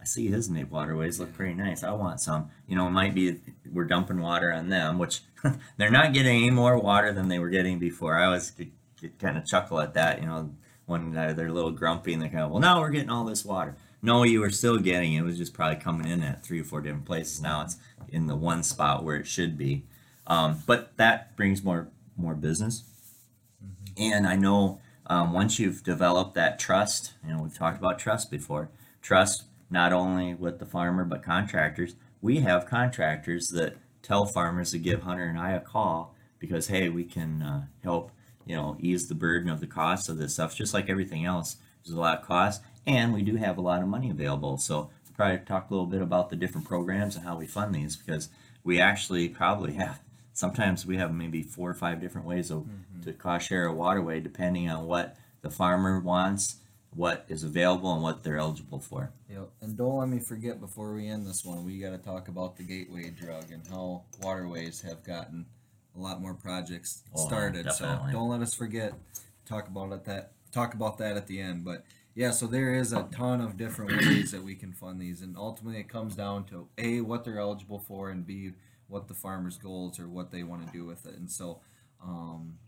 I see his nape waterways look pretty nice. I want some. You know, it might be we're dumping water on them, which they're not getting any more water than they were getting before. I always get, get kind of chuckle at that. You know, when they're a little grumpy and they're kind of, well, now we're getting all this water. No, you were still getting it. It was just probably coming in at three or four different places. Now it's in the one spot where it should be. Um, but that brings more more business. And I know um, once you've developed that trust, you know, we've talked about trust before. Trust not only with the farmer but contractors. We have contractors that tell farmers to give Hunter and I a call because hey, we can uh, help you know ease the burden of the cost of this stuff. Just like everything else, there's a lot of cost, and we do have a lot of money available. So probably talk a little bit about the different programs and how we fund these because we actually probably have sometimes we have maybe four or five different ways of mm-hmm. to cost share a waterway depending on what the farmer wants, what is available, and what they're eligible for. Yep. And don't let me forget before we end this one, we got to talk about the gateway drug and how waterways have gotten a lot more projects Oh, started. So don't let us forget talk about it that talk about that at the end. But yeah, so there is a ton of different ways that we can fund these, and ultimately it comes down to a what they're eligible for, and b what the farmer's goals or what they want to do with it. And so. Um,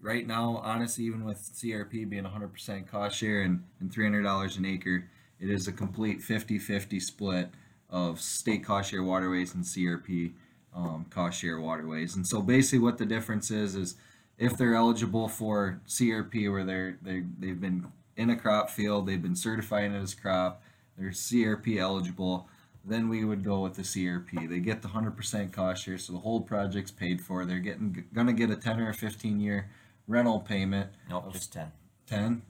right now, honestly, even with CRP being 100% cost share and, and $300 an acre, it is a complete 50-50 split of state cost share waterways and CRP um, cost share waterways. And so basically what the difference is, is if they're eligible for CRP where they're, they they've been in a crop field, they've been certified as crop, they're CRP eligible, then we would go with the CRP. They get the 100% cost share, so the whole project's paid for. They're getting gonna get a 10 or a 15 year rental payment. Nope, just ten. 10?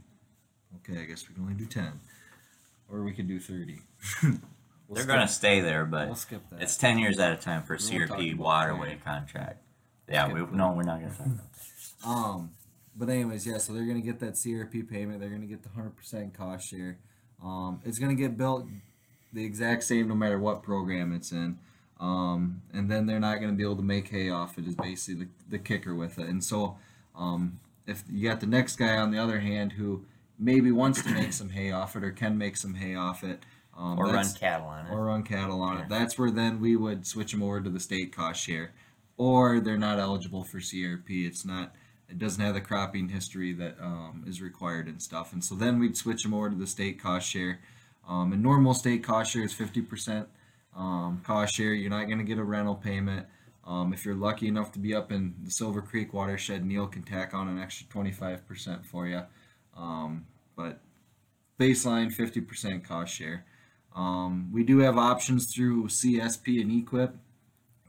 Okay, I guess we can only do 10. Or we could do 30. We'll They're going to stay there, but We'll skip that. it's ten years at a time for a CRP waterway contract. Yeah, we, that. no, we're not going to talk about. that. Um, but anyways, yeah. So they're gonna get that CRP payment. They're gonna get the hundred percent cost share. Um, it's going to get built the exact same no matter what program it's in. Um, and then they're not going to be able to make hay off it is basically the, the kicker with it. And so um, if you got the next guy on the other hand who maybe wants to make some hay off it or can make some hay off it, um, or run cattle on it. or run cattle on Yeah. it. That's where then we would switch them over to the state cost share, or they're not eligible for CRP. It's not. It doesn't have the cropping history that um, is required and stuff. And so then we'd switch them over to the state cost share. Um, and normal state cost share is fifty percent um, cost share. You're not going to get a rental payment. Um, if you're lucky enough to be up in the Silver Creek watershed, Neil can tack on an extra 25% for you. Um, but baseline 50% cost share. Um, we do have options through CSP and EQIP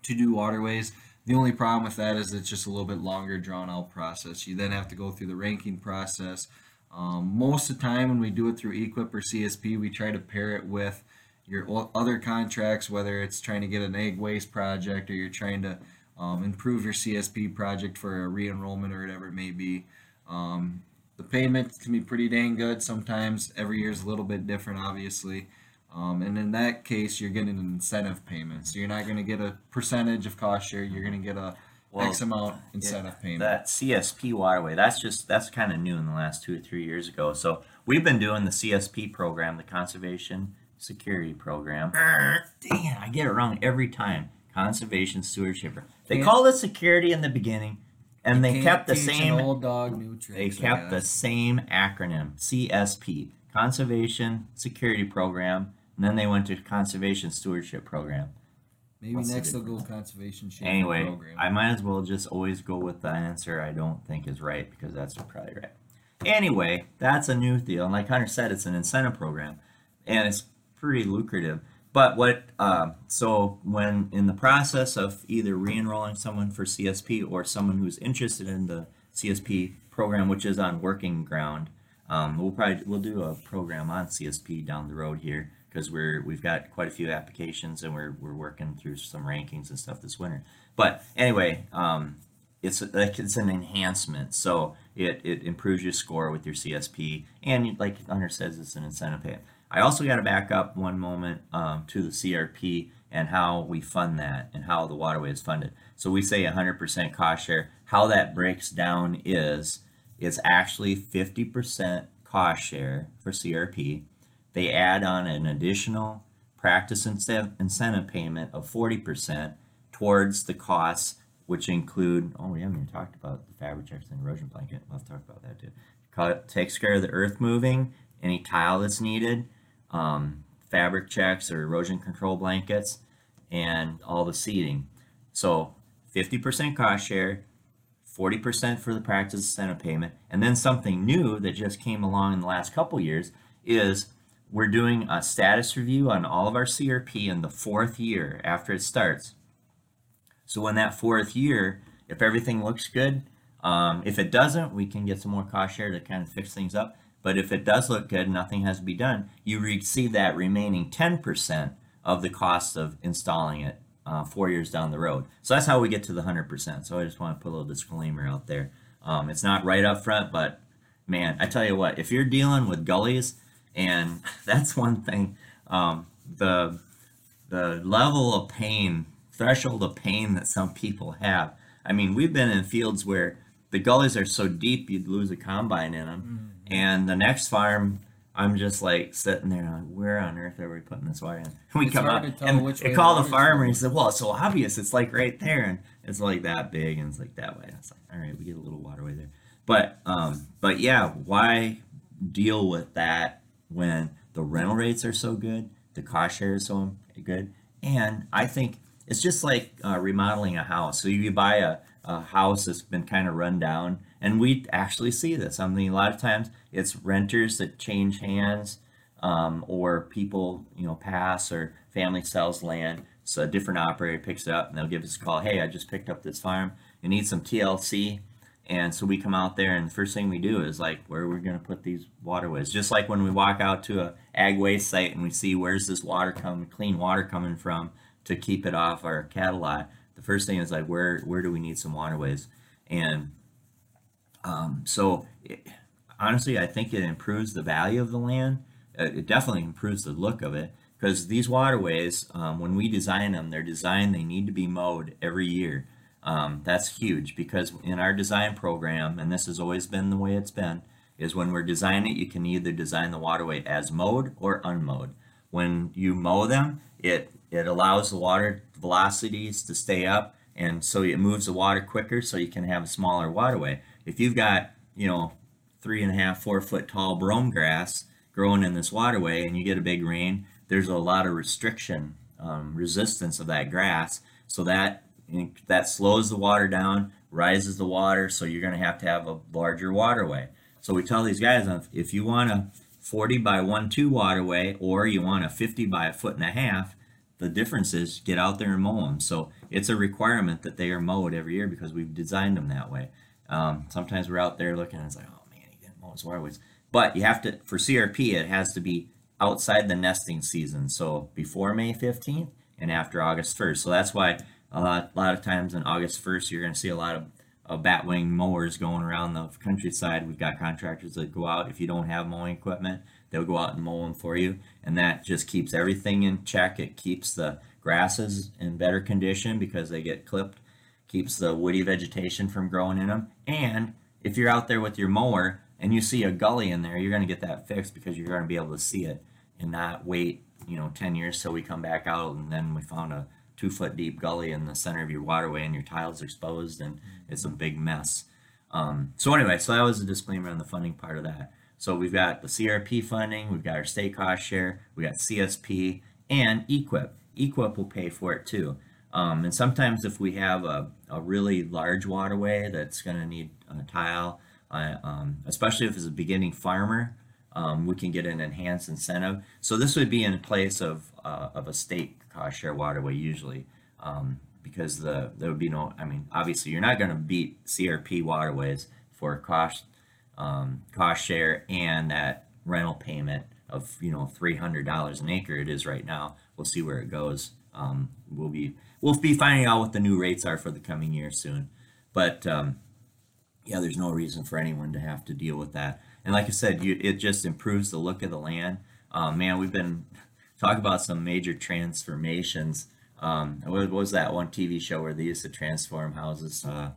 to do waterways. The only problem with that is it's just a little bit longer drawn out process. You then have to go through the ranking process. Um, most of the time when we do it through EQIP or CSP, we try to pair it with your other contracts, whether it's trying to get an ag waste project or you're trying to um, improve your CSP project for a re-enrollment or whatever it may be. Um, the payments can be pretty dang good. Sometimes every year is a little bit different, obviously. Um, and in that case, you're getting an incentive payment. So you're not going to get a percentage of cost share. You're going to get a Well, X amount incentive payment. That CSP waterway, that's just that's kind of new in the last two or three years ago. So we've been doing the CSP program, the Conservation Security Program. Dang it, I get it wrong every time. Conservation Stewardship. They Can't- called it security in the beginning, and they kept the same. old dog new They tricks. I kept the same acronym, CSP, Conservation Security Program, and then they went to Conservation Stewardship Program. Maybe What's the next they'll go conservation Anyway, program. I might as well just always go with the answer I don't think is right because that's probably right. Anyway, that's a new deal. And like Hunter said, it's an incentive program and it's pretty lucrative. But what, uh, so when in the process of either re enrolling someone for CSP or someone who's interested in the CSP program, which is on working ground, um, we'll probably we'll do a program on CSP down the road here because we're we've got quite a few applications and we're we're working through some rankings and stuff this winter. But anyway, um, it's like it's an enhancement, so it it improves your score with your CSP, and like Hunter says, it's an incentive pay. I also got to back up one moment um, to the CRP and how we fund that and how the waterway is funded. So we say 100% cost share. How that breaks down is it's actually 50% cost share for CRP. They add on an additional practice incentive, payment of 40% towards the costs, which include, oh, we haven't even talked about the fabric checks and erosion blanket. We'll talk about that too. Co- Takes care of the earth moving, any tile that's needed, um, fabric checks or erosion control blankets, and all the seeding. So 50% cost share, 40% for the practice incentive payment, and then something new that just came along in the last couple years is we're doing a status review on all of our CRP in the fourth year after it starts. So when that fourth year, if everything looks good, um, if it doesn't, we can get some more cost share to kind of fix things up. But if it does look good, nothing has to be done. You receive that remaining 10% of the cost of installing it uh, four years down the road. So that's how we get to the 100%. So I just want to put a little disclaimer out there. Um, it's not right up front, but man, I tell you what, if you're dealing with gullies, and that's one thing, um, the the level of pain, threshold of pain that some people have. I mean, we've been in fields where the gullies are so deep you'd lose a combine in them, and the next farm. I'm just like sitting there, like, where on earth are we putting this wire in? We It's come out and which call the the farmer. He going. said, "Well, it's so obvious. It's like right there, and it's like that big, and it's like that way." It's like, all right, we get a little waterway there, but um, but yeah, why deal with that when the rental rates are so good, the cost share is so good, and I think it's just like uh, remodeling a house. So you buy a, a house that's been kind of run down, and we actually see this. I mean, a lot of times it's renters that change hands, um, or people you know pass, or family sells land. So a different operator picks it up, and they'll give us a call. Hey, I just picked up this farm. You need some TLC. And so we come out there, and the first thing we do is like, where are we going to put these waterways? Just like when we walk out to a ag waste site and we see where's this water coming, clean water coming from to keep it off our cattle lot. The first thing is like, where where do we need some waterways? And um, so, it, honestly, I think it improves the value of the land it, it definitely improves the look of it because these waterways, um, when we design them, they're designed they need to be mowed every year. Um, that's huge because in our design program, and this has always been the way it's been, is when we're designing it, you can either design the waterway as mowed or unmowed. When you mow them, it it allows the water velocities to stay up, and so it moves the water quicker, so you can have a smaller waterway. If you've got you know three and a half, four foot tall brome grass growing in this waterway, and you get a big rain, there's a lot of restriction, um, resistance of that grass, so that that slows the water down, rises the water, so you're going to have to have a larger waterway. So we tell these guys if you want a 40 by 1 2 waterway or you want a 50 by a foot and a half, the difference is get out there and mow them. So it's a requirement that they are mowed every year because we've designed them that way. Um, sometimes we're out there looking and it's like, oh man, he didn't mow his waterways. But you have to, for CRP, it has to be outside the nesting season. So before May 15th and after August 1st. So that's why a lot, of times on August 1st, you're going to see a lot of, of batwing mowers going around the countryside. We've got contractors that go out. If you don't have mowing equipment, they'll go out and mow them for you. And that just keeps everything in check. It keeps the grasses in better condition because they get clipped, keeps the woody vegetation from growing in them. And if you're out there with your mower and you see a gully in there, you're going to get that fixed because you're going to be able to see it and not wait, you know, 10 years till we come back out and then we found a two foot deep gully in the center of your waterway and your tiles exposed and it's a big mess. Um, so anyway, so that was a disclaimer on the funding part of that. So we've got the CRP funding, we've got our state cost share, we got CSP and EQIP. EQIP will pay for it too. Um, and sometimes if we have a, a really large waterway that's going to need a tile, uh, um, especially if it's a beginning farmer, um, we can get an enhanced incentive. So this would be in place of, uh, of a state cost share waterway usually um, because the there would be no, I mean, obviously you're not going to beat CRP waterways for cost, um, cost share and that rental payment of, you know, $300 an acre it is right now. We'll see where it goes. Um, we'll be, we'll be finding out what the new rates are for the coming year soon. But um, yeah, there's no reason for anyone to have to deal with that. And like I said, you, it just improves the look of the land. Um, man, we've been talking about some major transformations. Um, what was that one TV show where they used to transform houses? Uh,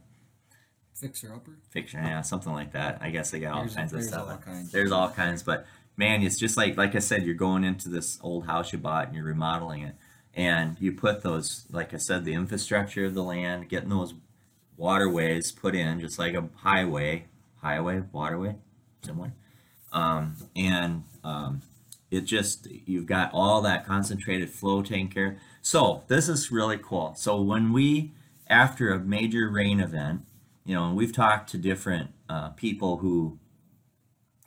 Fixer upper. Fixer, yeah, something like that. I guess they got all There's- kinds of there's stuff. all kinds. There's all kinds, but man, it's just like like I said, you're going into this old house you bought and you're remodeling it, and you put those, like I said, the infrastructure of the land, getting those waterways put in, just like a highway, highway, waterway, similar, um, and um, it just you've got all that concentrated flow care. of. So this is really cool. So when we after a major rain event, you know, and we've talked to different uh, people who,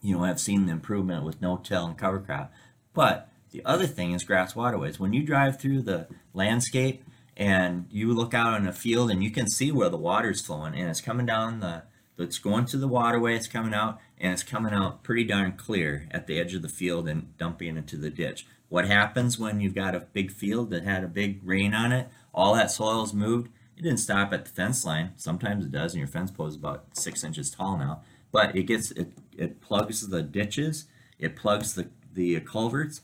you know, have seen the improvement with no-till and cover crop. But the other thing is grass waterways. When you drive through the landscape and you look out on a field and you can see where the water's flowing and it's coming down the, it's going to the waterway, it's coming out, and it's coming out pretty darn clear at the edge of the field and dumping into the ditch. What happens when you've got a big field that had a big rain on it? All that soil's moved. It didn't stop at the fence line. Sometimes it does, and your fence post is about six inches tall now. But it gets it it plugs the ditches, it plugs the the culverts,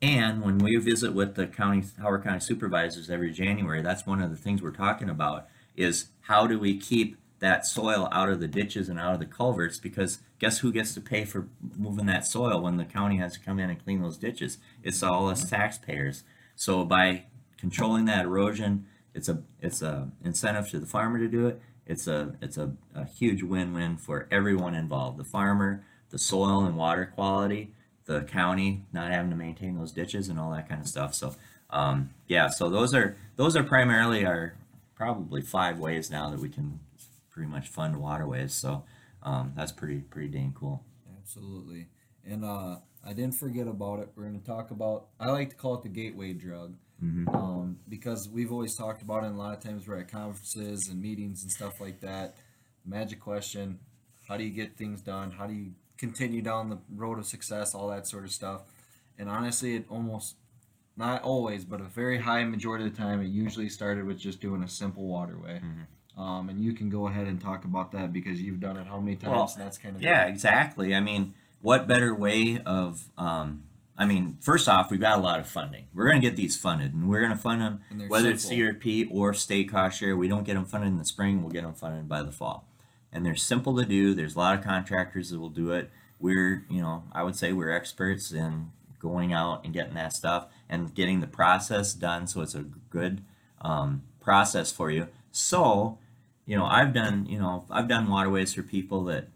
and when we visit with the county Howard County supervisors every January, that's one of the things we're talking about is how do we keep that soil out of the ditches and out of the culverts because guess who gets to pay for moving that soil when the county has to come in and clean those ditches? It's all us taxpayers. So by controlling that erosion it's a it's a incentive to the farmer to do it. It's a it's a, a huge win-win for everyone involved the farmer the soil and water quality the county not having to maintain those ditches and all that kind of stuff. So um, yeah so those are those are primarily our probably five ways now that we can pretty much fund waterways. So um, that's pretty pretty dang cool. Absolutely. And uh, I didn't forget about it. We're going to talk about, I like to call it the gateway drug. Mm-hmm. Um, because we've always talked about it, and a lot of times we're at conferences and meetings and stuff like that. Magic question how do you get things done? How do you continue down the road of success? All that sort of stuff. And honestly, it almost, not always, but a very high majority of the time, it usually started with just doing a simple waterway. Mm-hmm. Um, and you can go ahead and talk about that because you've done it how many times? Well, that's kind of Yeah, exactly. I mean, what better way of um, I mean, first off, we've got a lot of funding. We're going to get these funded, and we're going to fund them whether simple. it's CRP or state cost share. We don't get them funded in the spring; we'll get them funded by the fall. And they're simple to do. There's a lot of contractors that will do it. We're, you know, I would say we're experts in going out and getting that stuff and getting the process done, so it's a good um, process for you. So, you know, I've done, you know, I've done waterways for people that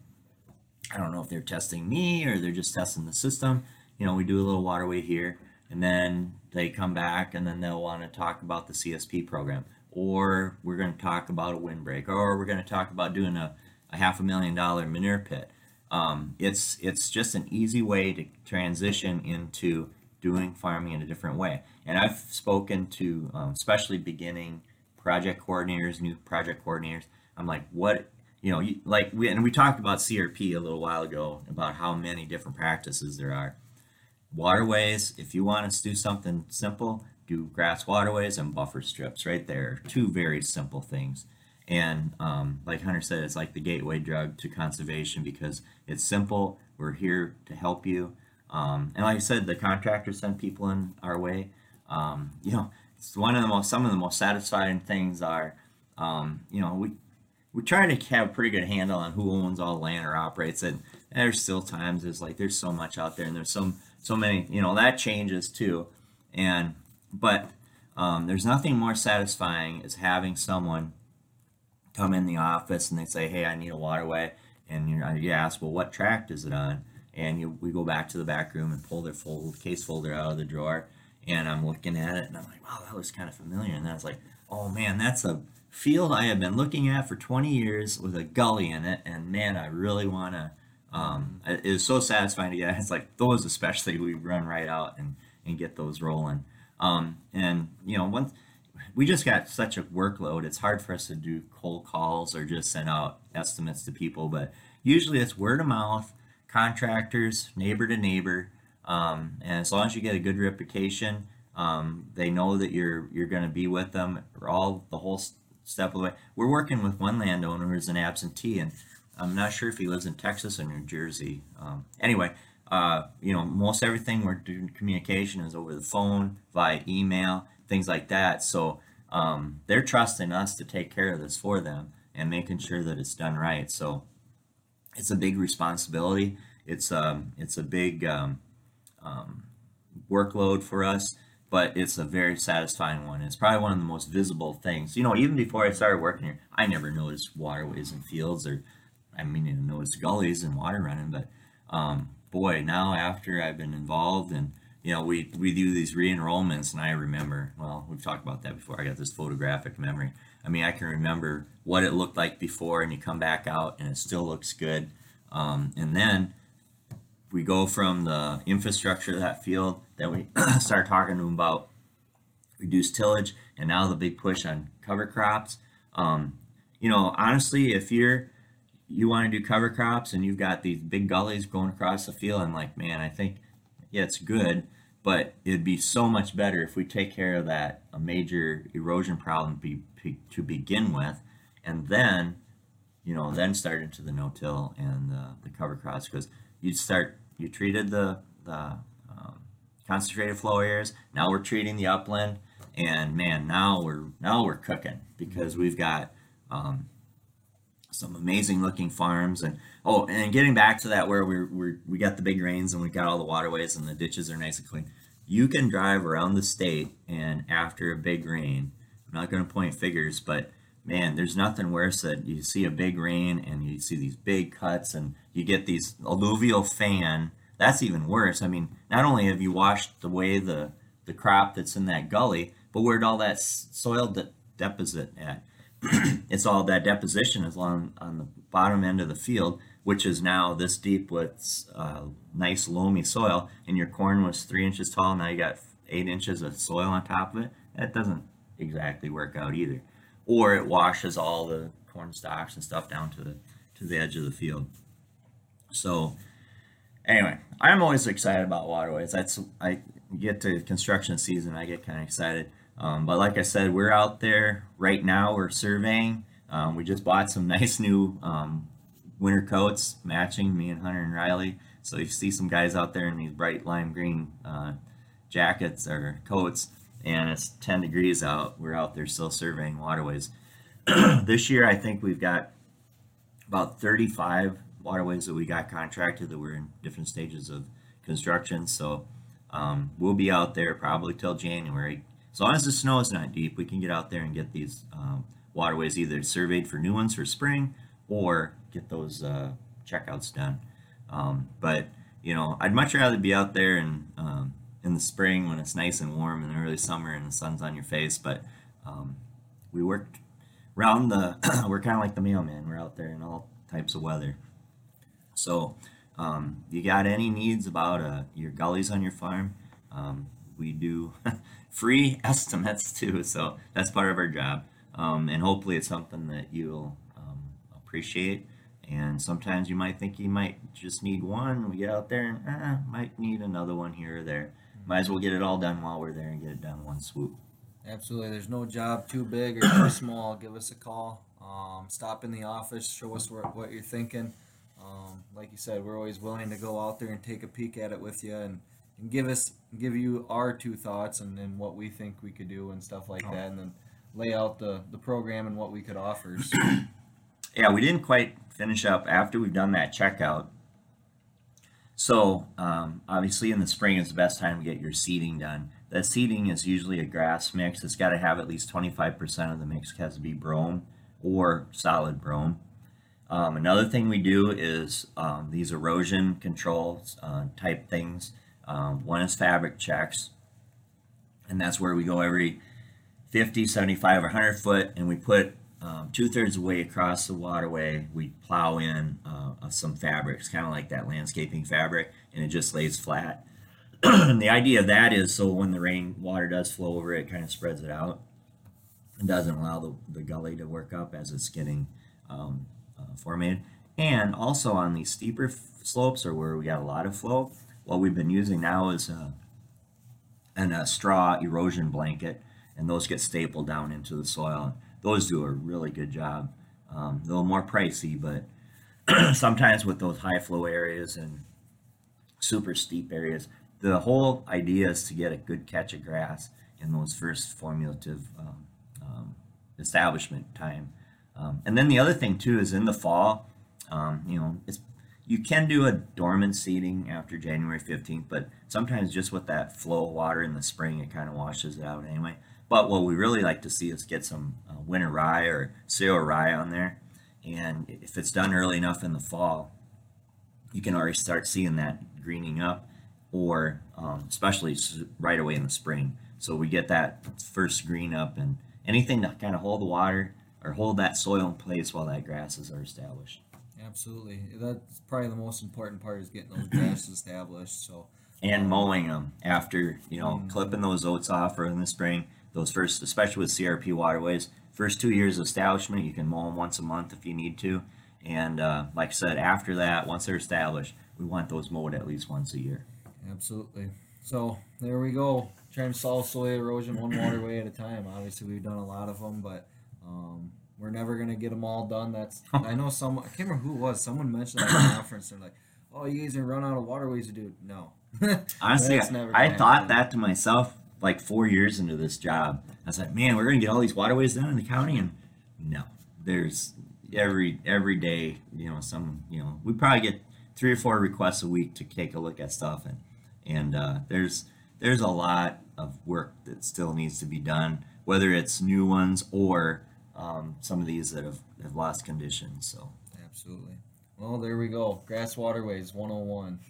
I don't know if they're testing me or they're just testing the system. You know, we do a little waterway here, and then they come back and then they'll want to talk about the CSP program, or we're going to talk about a windbreak, or we're going to talk about doing a, a half a million dollar manure pit. Um, it's it's just an easy way to transition into doing farming in a different way. And I've spoken to um, especially beginning project coordinators, new project coordinators. I'm like, what you know, you, like we and we talked about CRP a little while ago about how many different practices there are. Waterways, if you want to do something simple, do grass waterways and buffer strips right there. Two very simple things. And um, like Hunter said, it's like the gateway drug to conservation because it's simple. We're here to help you. Um, and like I said, the contractors send people in our way. Um, you know, one of the most, some of the most satisfying things are, um, you know, we, we try to have a pretty good handle on who owns all land or operates it. And there's still times there's like there's so much out there and there's some so many you know that changes too, and but um, there's nothing more satisfying as having someone come in the office and they say, hey, I need a waterway, and you, you ask, well, what tract is it on? And you, we go back to the back room and pull their fold, case folder out of the drawer, and I'm looking at it and I'm like, wow, that looks kind of familiar. And then I was like, oh man, that's a field I have been looking at for 20 years with a gully in it, and man, I really want to. Um, it is so satisfying to get. It's like those, especially, we run right out and and get those rolling. Um, and you know, once we just got such a workload, it's hard for us to do cold calls or just send out estimates to people. But usually, it's word of mouth, contractors, neighbor to neighbor, um, and as long as you get a good reputation, um, they know that you're you're going to be with them all the whole step of the way. We're working with one landowner who's an absentee, and I'm not sure if he lives in Texas or New Jersey. Um, anyway, uh, you know, most everything we're doing communication is over the phone, via email, things like that. So um, they're trusting us to take care of this for them and making sure that it's done right. So it's a big responsibility. It's um, it's a big um, um, workload for us, but it's a very satisfying one. It's probably one of the most visible things. You know, even before I started working here, I never noticed waterways and fields, or I mean, I noticed gullies and water running. But um, boy, now after I've been involved and you know, we, we do these re-enrollments and I remember, well, we've talked about that before. I got this photographic memory. I mean, I can remember what it looked like before and you come back out and it still looks good. Um, and then we go from the infrastructure of that field then we start talking to them about reduced tillage and now the big push on cover crops. Um, you know, honestly, if you're you want to do cover crops and you've got these big gullies going across the field, I'm like, man, I think yeah, it's good, but it'd be so much better if we take care of that a major erosion problem be, be, to begin with, and then you know then start into the no-till and the, the cover crops because you'd start you treated the the um, concentrated flow areas. Now we're treating the upland, and man, now we're now we're cooking because we've got um, some amazing looking farms and oh, and getting back to that where we're, we're we got the big rains and we got all the waterways and the ditches are nice and clean. You can drive around the state and after a big rain, I'm not going to point figures, but man, there's nothing worse that you see a big rain and you see these big cuts and you get these alluvial fan. That's even worse. I mean, not only have you washed away the the crop that's in that gully, but where'd all that soil de- deposit at? it's all that deposition is on on the bottom end of the field, which is now this deep with uh, nice loamy soil, and your corn was three inches tall. Now you got eight inches of soil on top of it. That doesn't exactly work out either. Or it washes all the corn stalks and stuff down to the to the edge of the field. So anyway, I'm always excited about waterways. That's I get to construction season, I get kind of excited. Um, but like I said, we're out there right now. We're surveying. Um, we just bought some nice new um, winter coats, matching me and Hunter and Riley. So you see some guys out there in these bright lime green uh, jackets or coats, and it's 10 degrees out. We're out there still surveying waterways. this year, I think we've got about 35 waterways that we got contracted that we're in different stages of construction. So um, we'll be out there probably till January. As long as the snow is not deep, we can get out there and get these um, waterways either surveyed for new ones for spring or get those uh, checkouts done. Um, but you know, I'd much rather be out there and um, in the spring when it's nice and warm in the early summer and the sun's on your face. But um, we work around the we're kind of like the mailman. We're out there in all types of weather. So, um, you got any needs about uh, your gullies on your farm? Um, we do free estimates too, so that's part of our job. Um, and hopefully, it's something that you'll um, appreciate. And sometimes you might think you might just need one. We get out there and uh, might need another one here or there. Might as well get it all done while we're there and get it done one swoop. Absolutely. There's no job too big or too small. Give us a call. Um, stop in the office. Show us what, what you're thinking. Um, like you said, we're always willing to go out there and take a peek at it with you and, and give us give you our two thoughts and, and what we think we could do and stuff like that, and then lay out the, the program and what we could offer. So, Yeah, we didn't quite finish up after we've done that checkout. So, um, obviously, in the spring is the best time to get your seeding done. That seeding is usually a grass mix. It's got to have at least 25% of the mix has to be brome or solid brome. Um, another thing we do is um, these erosion control uh, type things. Um, one is fabric checks, and that's where we go every 50, 75, or 100 foot, and we put um, two thirds of the way across the waterway, we plow in uh, some It's kind of like that landscaping fabric, and it just lays flat. the idea of that is so when the rain water does flow over it, it kind of spreads it out and doesn't allow the, the gully to work up as it's getting um, uh. And also on these steeper f- slopes or where we got a lot of flow, what we've been using now is uh, an, a straw erosion blanket, and those get stapled down into the soil. Those do a really good job. Um, a little more pricey, but sometimes with those high flow areas and super steep areas, the whole idea is to get a good catch of grass in those first formulative um, um, establishment time. Um, and then the other thing too is in the fall, um, you know, it's you can do a dormant seeding after January 15th, but sometimes just with that flow of water in the spring, it kind of washes it out anyway. But what we really like to see is get some uh, winter rye or cereal rye on there. And if it's done early enough in the fall, you can already start seeing that greening up, or um, especially right away in the spring. So we get that first green up, and anything to kind of hold the water or hold that soil in place while that grasses are established. absolutely. That's probably the most important part is getting those grasses established. So, and mowing them after you know clipping those oats off or in the spring those first especially with crp waterways first two years of establishment you can mow them once a month if you need to and uh, like i said after that once they're established we want those mowed at least once a year Absolutely. So there we go. Trying to solve soil erosion one waterway at a time. Obviously, we've done a lot of them, but um, we're never gonna get them all done. That's I know some. I can't remember who it was. Someone mentioned at a conference. They're like, "Oh, you guys are run out of waterways to do." No. honestly never i thought happen. that to myself like four years into this job i was like man we're gonna get all these waterways done in the county and no there's every every day you know some you know we probably get three or four requests a week to take a look at stuff and and uh, there's there's a lot of work that still needs to be done whether it's new ones or um, some of these that have, have lost condition so Absolutely. Well, there we go. Grass waterways 101.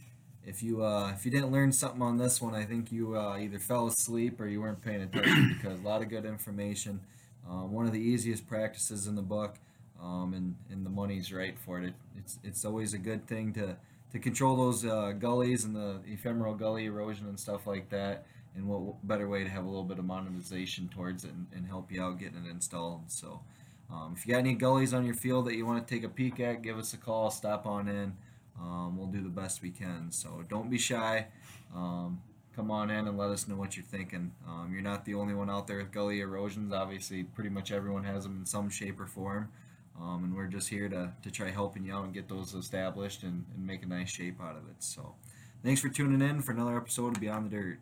If you uh, if you didn't learn something on this one, I think you uh, either fell asleep or you weren't paying attention because a lot of good information. Um, one of the easiest practices in the book, um, and and the money's right for it. it. It's it's always a good thing to to control those uh, gullies and the ephemeral gully erosion and stuff like that. And what better way to have a little bit of monetization towards it and, and help you out getting it installed. So. Um, if you got any gullies on your field that you want to take a peek at, give us a call. Stop on in. Um, we'll do the best we can. So don't be shy. Um, come on in and let us know what you're thinking. Um, you're not the only one out there with gully erosions. Obviously, pretty much everyone has them in some shape or form. Um, and we're just here to, to try helping you out and get those established and, and make a nice shape out of it. So thanks for tuning in for another episode of Beyond the Dirt.